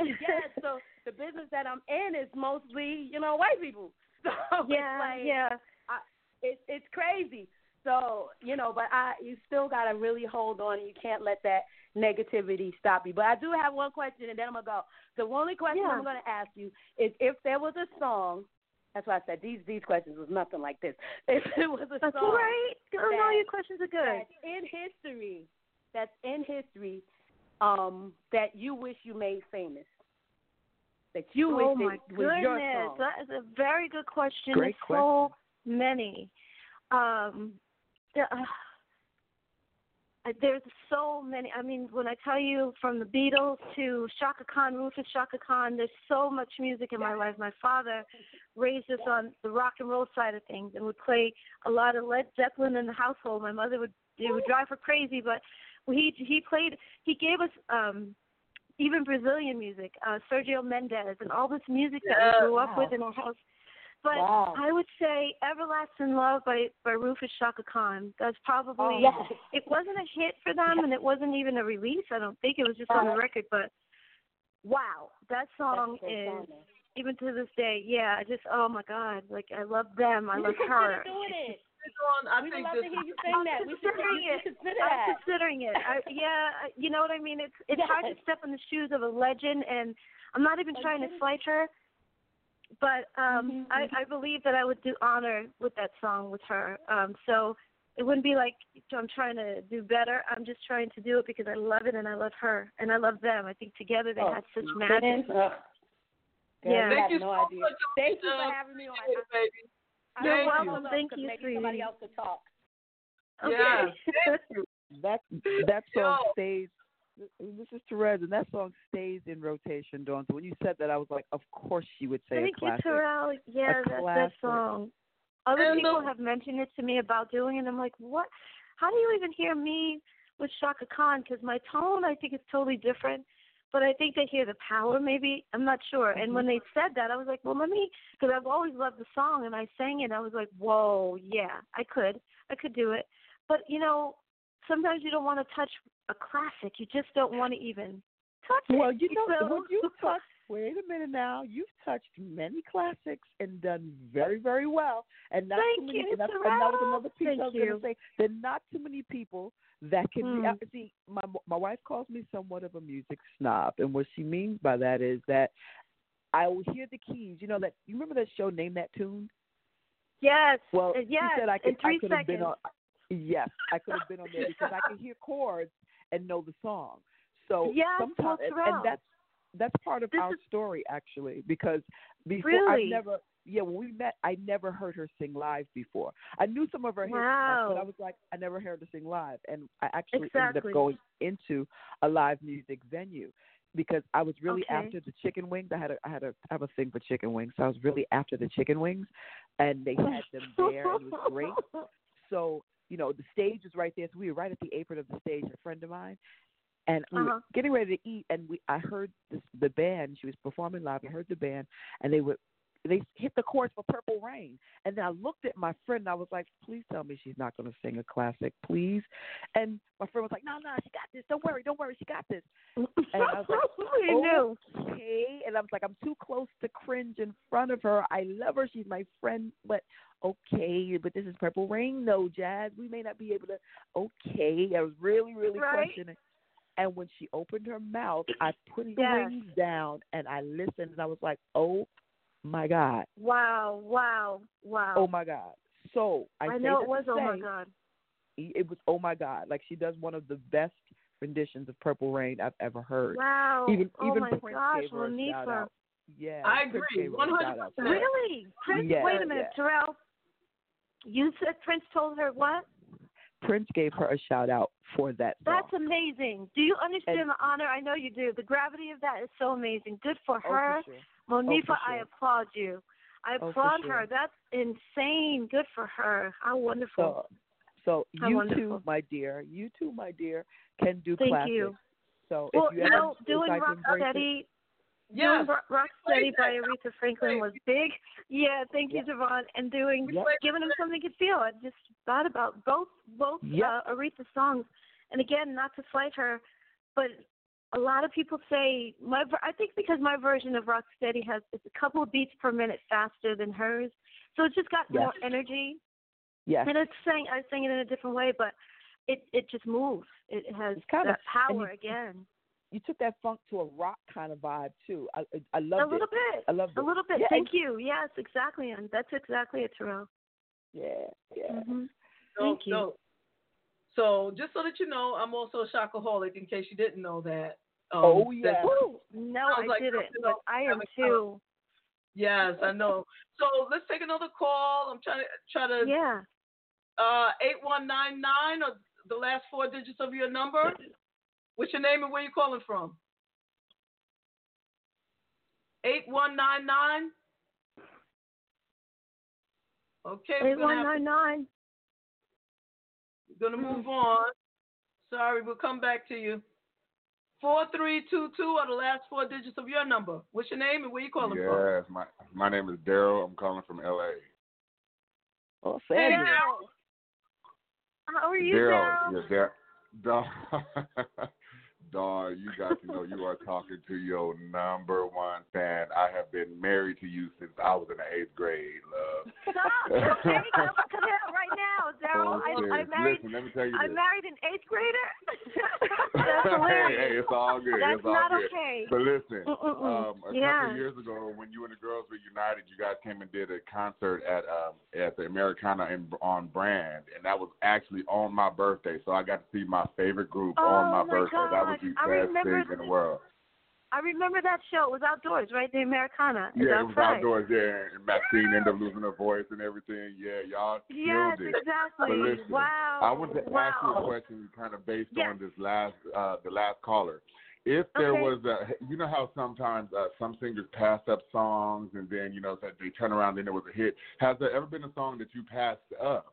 yes, so the business that I'm in is mostly, you know, white people. So yeah, like, yeah. I, it, it's crazy. So you know, but I you still gotta really hold on. You can't let that negativity stop you. But I do have one question, and then I'm gonna go. The only question yeah. I'm gonna ask you is if there was a song. That's why I said these these questions was nothing like this. If it was a that's song, right. That, no, your questions are good. That's in history. That's in history. Um, that you wish you made famous. That you oh wish my it was goodness. your song. That is a very good question. Great There's so many. Um, uh, there's so many. I mean, when I tell you from the Beatles to Chaka Khan, Rufus Chaka Khan, there's so much music in my life. My father raised us on the rock and roll side of things and would play a lot of Led Zeppelin in the household. My mother would it would drive her crazy, but he he played. He gave us um even Brazilian music, uh Sergio Mendes, and all this music that yeah, we grew up wow. with in our house. But wow. I would say "Everlasting Love" by by Rufus Chaka Khan. That's probably oh, yes. it wasn't a hit for them, and it wasn't even a release. I don't think it was just on the uh-huh. record. But wow, that song so is funny. even to this day. Yeah, I just oh my god, like I love them. I you love should her. Doing it. On, I we think would love this to hear you sing I'm that. We should, considering it. consider I'm that. considering it. I, yeah, you know what I mean. It's it's Yes. hard to step in the shoes of a legend, and I'm not even trying to slight her, but um, Mhm, I I believe that I would do honor with that song with her. Um, so it wouldn't be like I'm trying to do better. I'm just trying to do it because I love it and I love her and I love them. I think together they Oh, had such magic. kidding? Yeah. you Thank have you no so idea. much. Thank you for having me on. Appreciate baby. You're Thank welcome. Thank you, maybe somebody sweetie. else could talk. Okay. Yeah. Thank you. That that song Yo. stays. This is Terez, and that song stays in rotation, Dawn. So when you said that, I was like, of course she would say Thank a classic. you, Terez. Yeah, A that that song. Other And people the- have mentioned it to me about doing it. I'm like, what? How do you even hear me with Chaka Khan? Because my tone, I think, is totally different. But I think they hear the power. Maybe I'm not sure. And when mm-hmm. they said that, I was like, well, let me, because I've always loved the song, and I sang it. And I was like, whoa, yeah, I could, I could do it. But you know, sometimes you don't want to touch a classic. You just don't want to even touch it. Well, you know, So- when you touched, wait a minute now, you've touched many classics and done very, very well. And not Thank too many, you, and, that's, and that was another piece Thank I was going to say. There are not too many people that can Hmm. be. uh, See, my my wife calls me somewhat of a music snob, and what she means by that is that I will hear the keys. You know that you remember that show, Name That Tune. Yes. Well, yes. she said I could, in three I could have seconds. been on. Yes, I could have been on there because I could hear chords and know the song. So Yes, sometimes, and, and that's that's part of this our is- story actually because before Really? I never. Yeah, when we met, I never heard her sing live before. I knew some of her hits, Wow. but I was like, I never heard her sing live, and I actually ended up going into a live music venue because I was really Okay. after the chicken wings. I had a I had a I have a thing for chicken wings, so I was really after the chicken wings, and they had them there, and it was great. So you know, the stage was right there, so we were right at the apron of the stage. A friend of mine, and we Uh-huh. were getting ready to eat, and we I heard this, the band. She was performing live. I heard the band, and they were they hit the chorus for Purple Rain, and then I looked at my friend. and I was like, "Please tell me she's not going to sing a classic, please." And my friend was like, "No, no, she got this. Don't worry, don't worry, she got this." And I was like, okay. And I was like, I'm too close to cringe in front of her. I love her. She's my friend, but okay. But this is Purple Rain, no jazz. We may not be able to. Okay. I was really, really Right. questioning. And when she opened her mouth, I put the Yes. wings down and I listened, and I was like, oh my god, Wow, wow, wow. oh my god. So I, I say know it was. to Oh my God. It was oh my god. Like she does one of the best renditions of Purple Rain I've ever heard. Wow. Even oh even my Prince gosh, gave her a shout out. Yeah, I Prince agree, gave her a shout out. 100%. Really? Prince? Yeah, wait a minute, yeah. Terez. You said Prince told her what? Prince gave her a shout out for that song. That's amazing. Do you understand And- the honor? I know you do. The gravity of that is so amazing. Good for Oh, her. for sure. Monifah, for I applaud you. I Oh, applaud sure. her. That's insane. Good for her. How wonderful. So, So How you wonderful. too, my dear, you too, my dear, can do Thank classics. you. So well, if you you know, doing Rock Steady, Yes. doing Rock Steady by Aretha Franklin was big. Yeah, thank you, JaVonne. And doing Yep. giving him something to feel. I just thought about both both Yep. uh, Aretha songs. And again, not to slight her, but a lot of people say my I think because my version of Rock Steady has it's a couple of beats per minute faster than hers, so it's just got Yes. more energy. Yes. And it's saying I sang it in a different way, but it it just moves. It has It's kinda- power you- again. you took that funk to a rock kind of vibe too. I I, I A loved little it. A little bit. I love it. A little bit. Yeah, Thank you. Yes, exactly. And that's exactly it, Terez. Yeah, yeah. hmm No, Thank you. no. So just so that you know, I'm also a shockaholic. In case you didn't know that. Um, Oh, yeah. Woo! No, Sounds I like didn't, something but else I am coming too. Yes, I know. So let's take another call. I'm trying to try to Yeah. uh eight one nine nine or the last four digits of your number. What's your name and where you calling from? Eight one nine nine. Okay, we're Eight gonna, one have nine nine. We're gonna move on. Sorry, we'll come back to you. Four three two two are the last four digits of your number. What's your name and where you calling from? Yes, my my name is Daryl. I'm calling from L.A. Oh, Hey, fabulous. Daryl. How are you, Daryl, Daryl? yeah, Dar- Dar, you got to know you are talking to your number one fan. I have been married to you since I was in the eighth grade, love. Stop. Okay, come, come here right now, Daryl. Oh, I, I married. Listen, let me tell you I this. married an eighth grader. That's hey, hilarious. hey, it's all good. That's it's all not good. okay. But listen, um, a Yeah. couple of years ago, when you and the girls were united, you guys came and did a concert at um, at the Americana in, on Brand, and that was actually on my birthday. So I got to see my favorite group on Oh, my, my birthday. That was. The I remember in the world. I remember that show. It was outdoors, right? The Americana. It was Yeah, it was outside. outdoors. Yeah, and Maxine ended up losing her voice and everything. Yeah, y'all Yes, killed it. exactly. But listen, wow. I want to wow. ask you a question, kind of based Yes. on this last, uh, the last caller. If there Okay. was, a, you know how sometimes uh, some singers pass up songs and then you know they turn around and it was a hit. Has there ever been a song that you passed up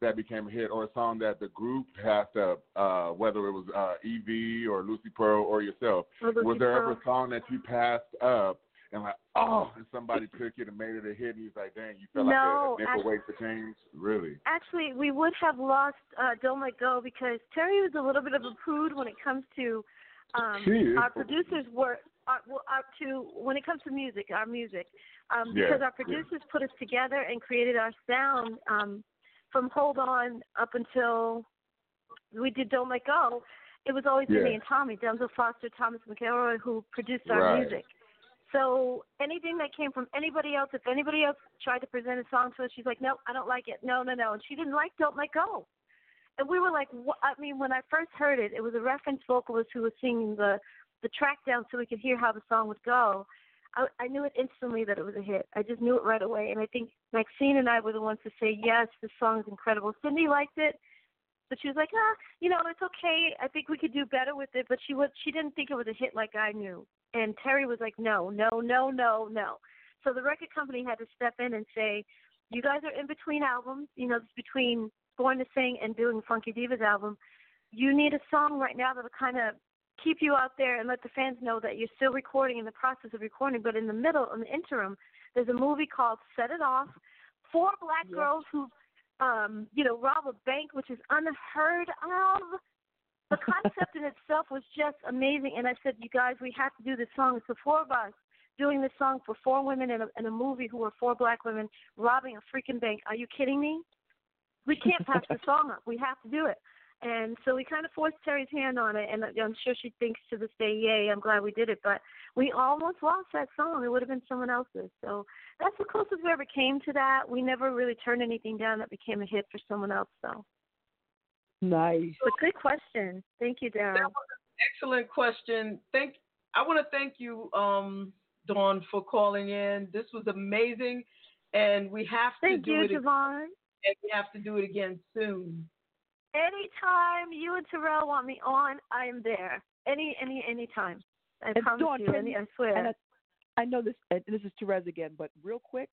that became a hit, or a song that the group passed up, uh, whether it was uh, Evie or Lucy Pearl or yourself? Or was there ever a song that you passed up and like, oh, and somebody took it and made it a hit, and was like, dang, you felt No, like a, a nickel wait for change? Really? Actually, we would have lost uh, Don't Let Go because Terry was a little bit of a prude when it comes to um, our producers were. Our, our, to when it comes to music, our music, um, Yeah, because our yeah. producers put us together and created our sound um, from Hold On up until we did Don't Let Go. It was always Yeah. me and Tommy, Denzil Foster, Thomas McElroy, who produced our Right. music. So anything that came from anybody else, if anybody else tried to present a song to us, she's like, "No, I don't like it. No, no, no." And she didn't like "Don't Let Go." And we were like, what? I mean, when I first heard it, it was a reference vocalist who was singing the the track down so we could hear how the song would go. I, I knew it instantly that it was a hit. I just knew it right away. And I think Maxine and I were the ones to say, "Yes, this song is incredible." Cindy liked it, but she was like, "Ah, you know, it's okay. I think we could do better with it." But she was she didn't think it was a hit like I knew. And Terry was like, "No, no, no, no, no." So the record company had to step in and say, "You guys are in between albums. You know, it's between Born to Sing and doing Funky Divas album. You need a song right now that'll kind of keep you out there and let the fans know that you're still recording in the process of recording. But in the middle, in the interim, there's a movie called Set It Off. Four black girls who, um, you know, rob a bank, which is unheard of. The concept in itself was just amazing. And I said, you guys, we have to do this song. It's the four of us doing this song for four women in a, in a movie who are four black women robbing a freaking bank. Are you kidding me? We can't pass the song up. We have to do it. And so we kind of forced Terry's hand on it, and I'm sure she thinks to this day, "Yay, I'm glad we did it." But we almost lost that song; it would have been someone else's. So that's the closest we ever came to that. We never really turned anything down that became a hit for someone else, though. Nice. But good question. Thank you, Daryl. That was an excellent question. Thank. I want to thank you, um, Dawn, for calling in. This was amazing, and we have to Thank do you, it. JaVonne. And we have to do it again soon. Anytime you and Terez want me on, I am there. Any, any, any time. I And promise Dawn, you. Any, I swear. And I, I know this. And this is Terez again, but real quick,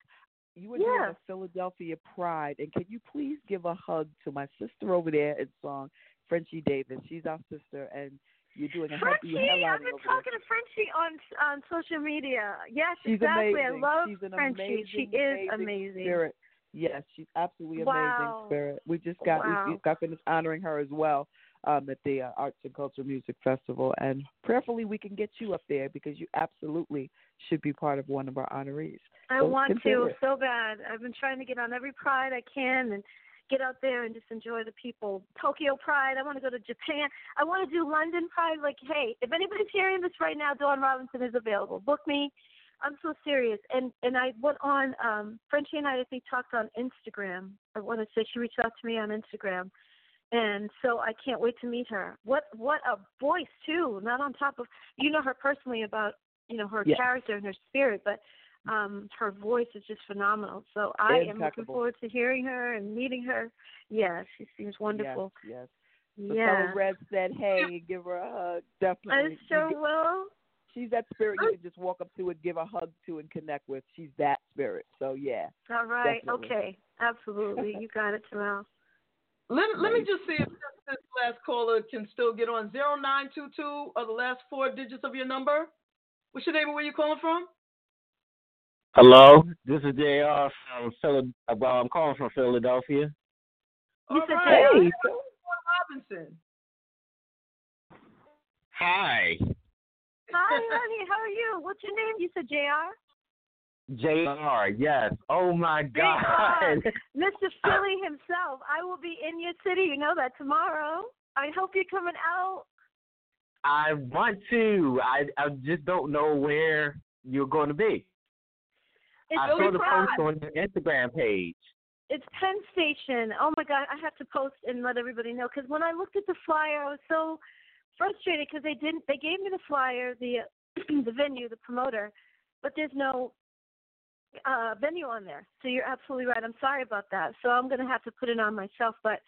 You were Yeah. doing a Philadelphia Pride, and can you please give a hug to my sister over there in song, Frenchie Davis? She's our sister, and you're doing a Frenchie, I've been talking to Frenchie on on social media. Yes, She's exactly. amazing. I love she's an Frenchie. amazing, she is amazing amazing. Spirit. Yes, she's absolutely Wow. amazing spirit. We just got we, Wow. we got finished honoring her as well um, at the uh, Arts and Culture Music Festival, and prayerfully we can get you up there because you absolutely should be part of one of our honorees. I So want to so bad. I've been trying to get on every Pride I can and get out there and just enjoy the people. Tokyo Pride. I want to go to Japan. I want to do London Pride. Like, hey, if anybody's hearing this right now, Dawn Robinson is available. Book me. I'm so serious. And and I went on. um Frenchie and I, I think, talked on Instagram. I want to say she reached out to me on Instagram. And so I can't wait to meet her. What what a voice too! Not on top of you know her personally about you know her character and her spirit, but um her voice is just phenomenal. So I am looking forward to hearing her and meeting her. Yeah, she seems wonderful. Yes, yes. So Yeah. Red said, "Hey, give her a hug." Definitely. I sure will. She's that spirit you can just walk up to and give a hug to and connect with. She's that spirit. So yeah. All right. Definitely. Okay. Absolutely. You got it, Terez. Let, let me just see if this, this last caller can still get on. 0922 are the last four digits of your number. What's your name and where you calling from? Hello, this is JR from Philad. Well, I'm calling from Philadelphia. You said right. Jay. Robinson. Hi, Hi, honey. How are you? What's your name? You said Jr. JR. Yes. Oh my God. Mr. Philly himself. I will be in your city. You know that tomorrow. I hope you're coming out. I want to. I I just don't know where you're going to be. It's I saw the post on your Instagram page. It's Penn Station. Oh my God, I have to post and let everybody know because when I looked at the flyer, I was so frustrated because they didn't. They gave me the flyer, the the venue, the promoter, but there's no uh venue on there. So you're absolutely right. I'm sorry about that. So I'm gonna have to put it on myself. But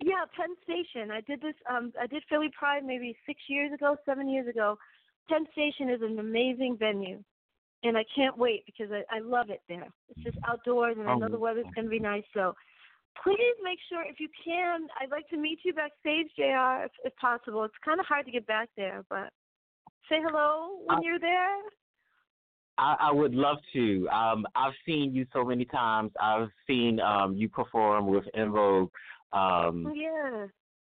yeah, Penn Station. I did this. Um, I did Philly Pride maybe six years ago, seven years ago. Penn Station is an amazing venue and I can't wait because I, I love it there. It's just outdoors, and I know the weather's going to be nice. So please make sure if you can. I'd like to meet you backstage, Jr. If, if possible. It's kind of hard to get back there, but say hello when I- you're there. I, I would love to. Um, I've seen you so many times. I've seen um, you perform with En Vogue um, Oh, yeah.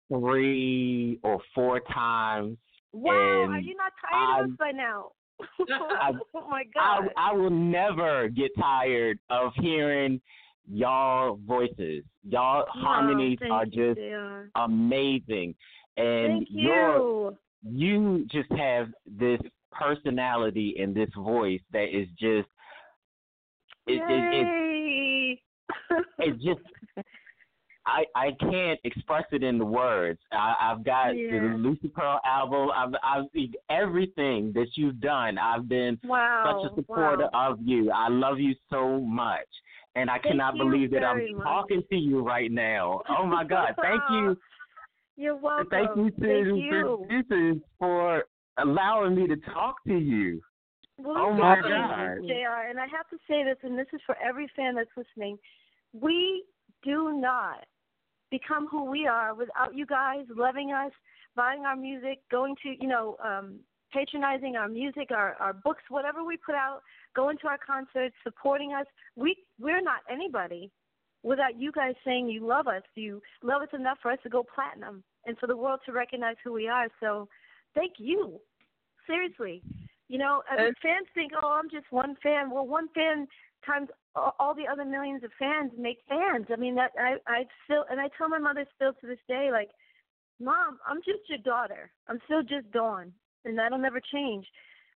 three or four times. Wow, are you not tired of us by now? I- oh my I, God. I will never get tired of hearing y'all voices. Y'all harmonies are just JR. amazing, and you. you just have this personality and this voice that is just it, it, it, it just I I can't express it in the words. I, I've got Yeah. the Lucy Pearl album. I've I've seen everything that you've done. I've been wow. such a supporter wow. of you. I love you so much. And I Thank cannot believe that I'm much. talking to you right now. Oh my God. Thank you. You're welcome. Thank you to Thank you. for allowing me to talk to you. Well, Oh my God. JR, and I have to say this, and this is for every fan that's listening. We do not become who we are without you guys loving us, buying our music, going to, you know, um, patronizing our music, our, our books, whatever we put out, going to our concerts, supporting us. We we're not anybody without you guys saying you love us. You love us enough for us to go platinum and for the world to recognize who we are. So thank you. Seriously. You know, uh, mean, fans think, oh, I'm just one fan. Well, one fan times all all the other millions of fans make fans. I mean, that I I still and I tell my mother still to this day, like, Mom, I'm just your daughter. I'm still just Dawn, and that'll never change.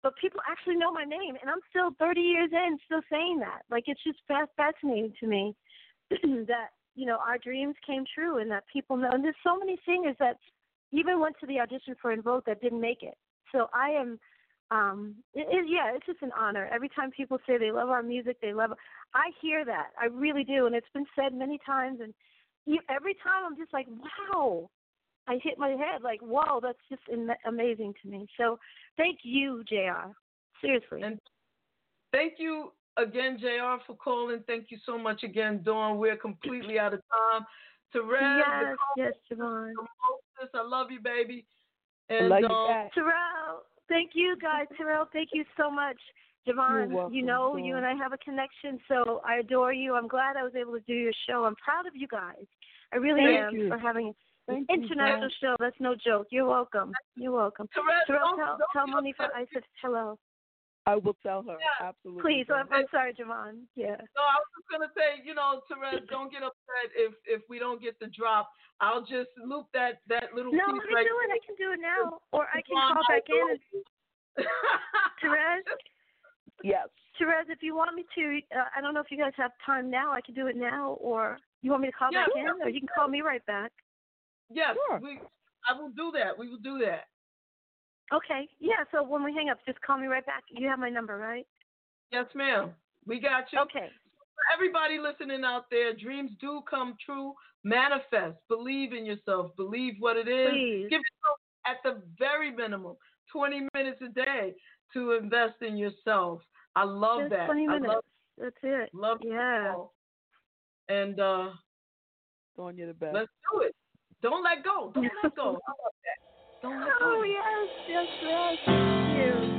But people actually know my name, and I'm still 30 years in, still saying that. Like, it's just fascinating to me that you know our dreams came true, and that people know. And there's so many singers that even went to the audition for En Vogue that didn't make it. So I am um it, it, yeah it's just an honor every time people say they love our music they love i hear that i really do and it's been said many times and you, every time i'm just like wow i hit my head like whoa that's just am- amazing to me so thank you jr seriously And thank you again, JR, for calling. Thank you so much again, Dawn. We're completely out of time. Terez, yes, yes, JaVonne. I love you, baby. And, love you um, back. Terez, thank you guys. Terez, thank you so much. JaVonne, welcome, you know, Dawn. you and I have a connection, so I adore you. I'm glad I was able to do your show. I'm proud of you guys. I really Thank am you. for having Thank an you, international show. That's no joke. You're welcome. You're welcome. Terez, Terez, don't- tell, don't tell Monifah upset. I said hello. I will tell her. Yeah. Absolutely. Please, I'm, I'm sorry, JaVonne. Yeah. No, I was just gonna say, you know, Terez, don't get upset if if we don't get the drop. I'll just loop that that little No, piece let me right do it. I can do it now, or I can Come call back in. do And, Terez, Yes. Terez, if you want me to, uh, I don't know if you guys have time now. I can do it now, or you want me to call Yeah, back in, or you can call me right back. Yes, Sure. we. I will do that. We will do that. Okay. Yeah. So when we hang up, just call me right back. You have my number, right? Yes, ma'am. We got you. Okay. For everybody listening out there, dreams do come true. Manifest. Believe in yourself. Believe what it is. Please. Give yourself at the very minimum 20 minutes a day to invest in yourself. I love Just that. 20 I minutes. love, That's it. love Yeah. it. And uh, Dawn, you're the best. let's do it. Don't let go. Don't let go. I love that. Don't let go. Oh yes, yes, yes. Thank you.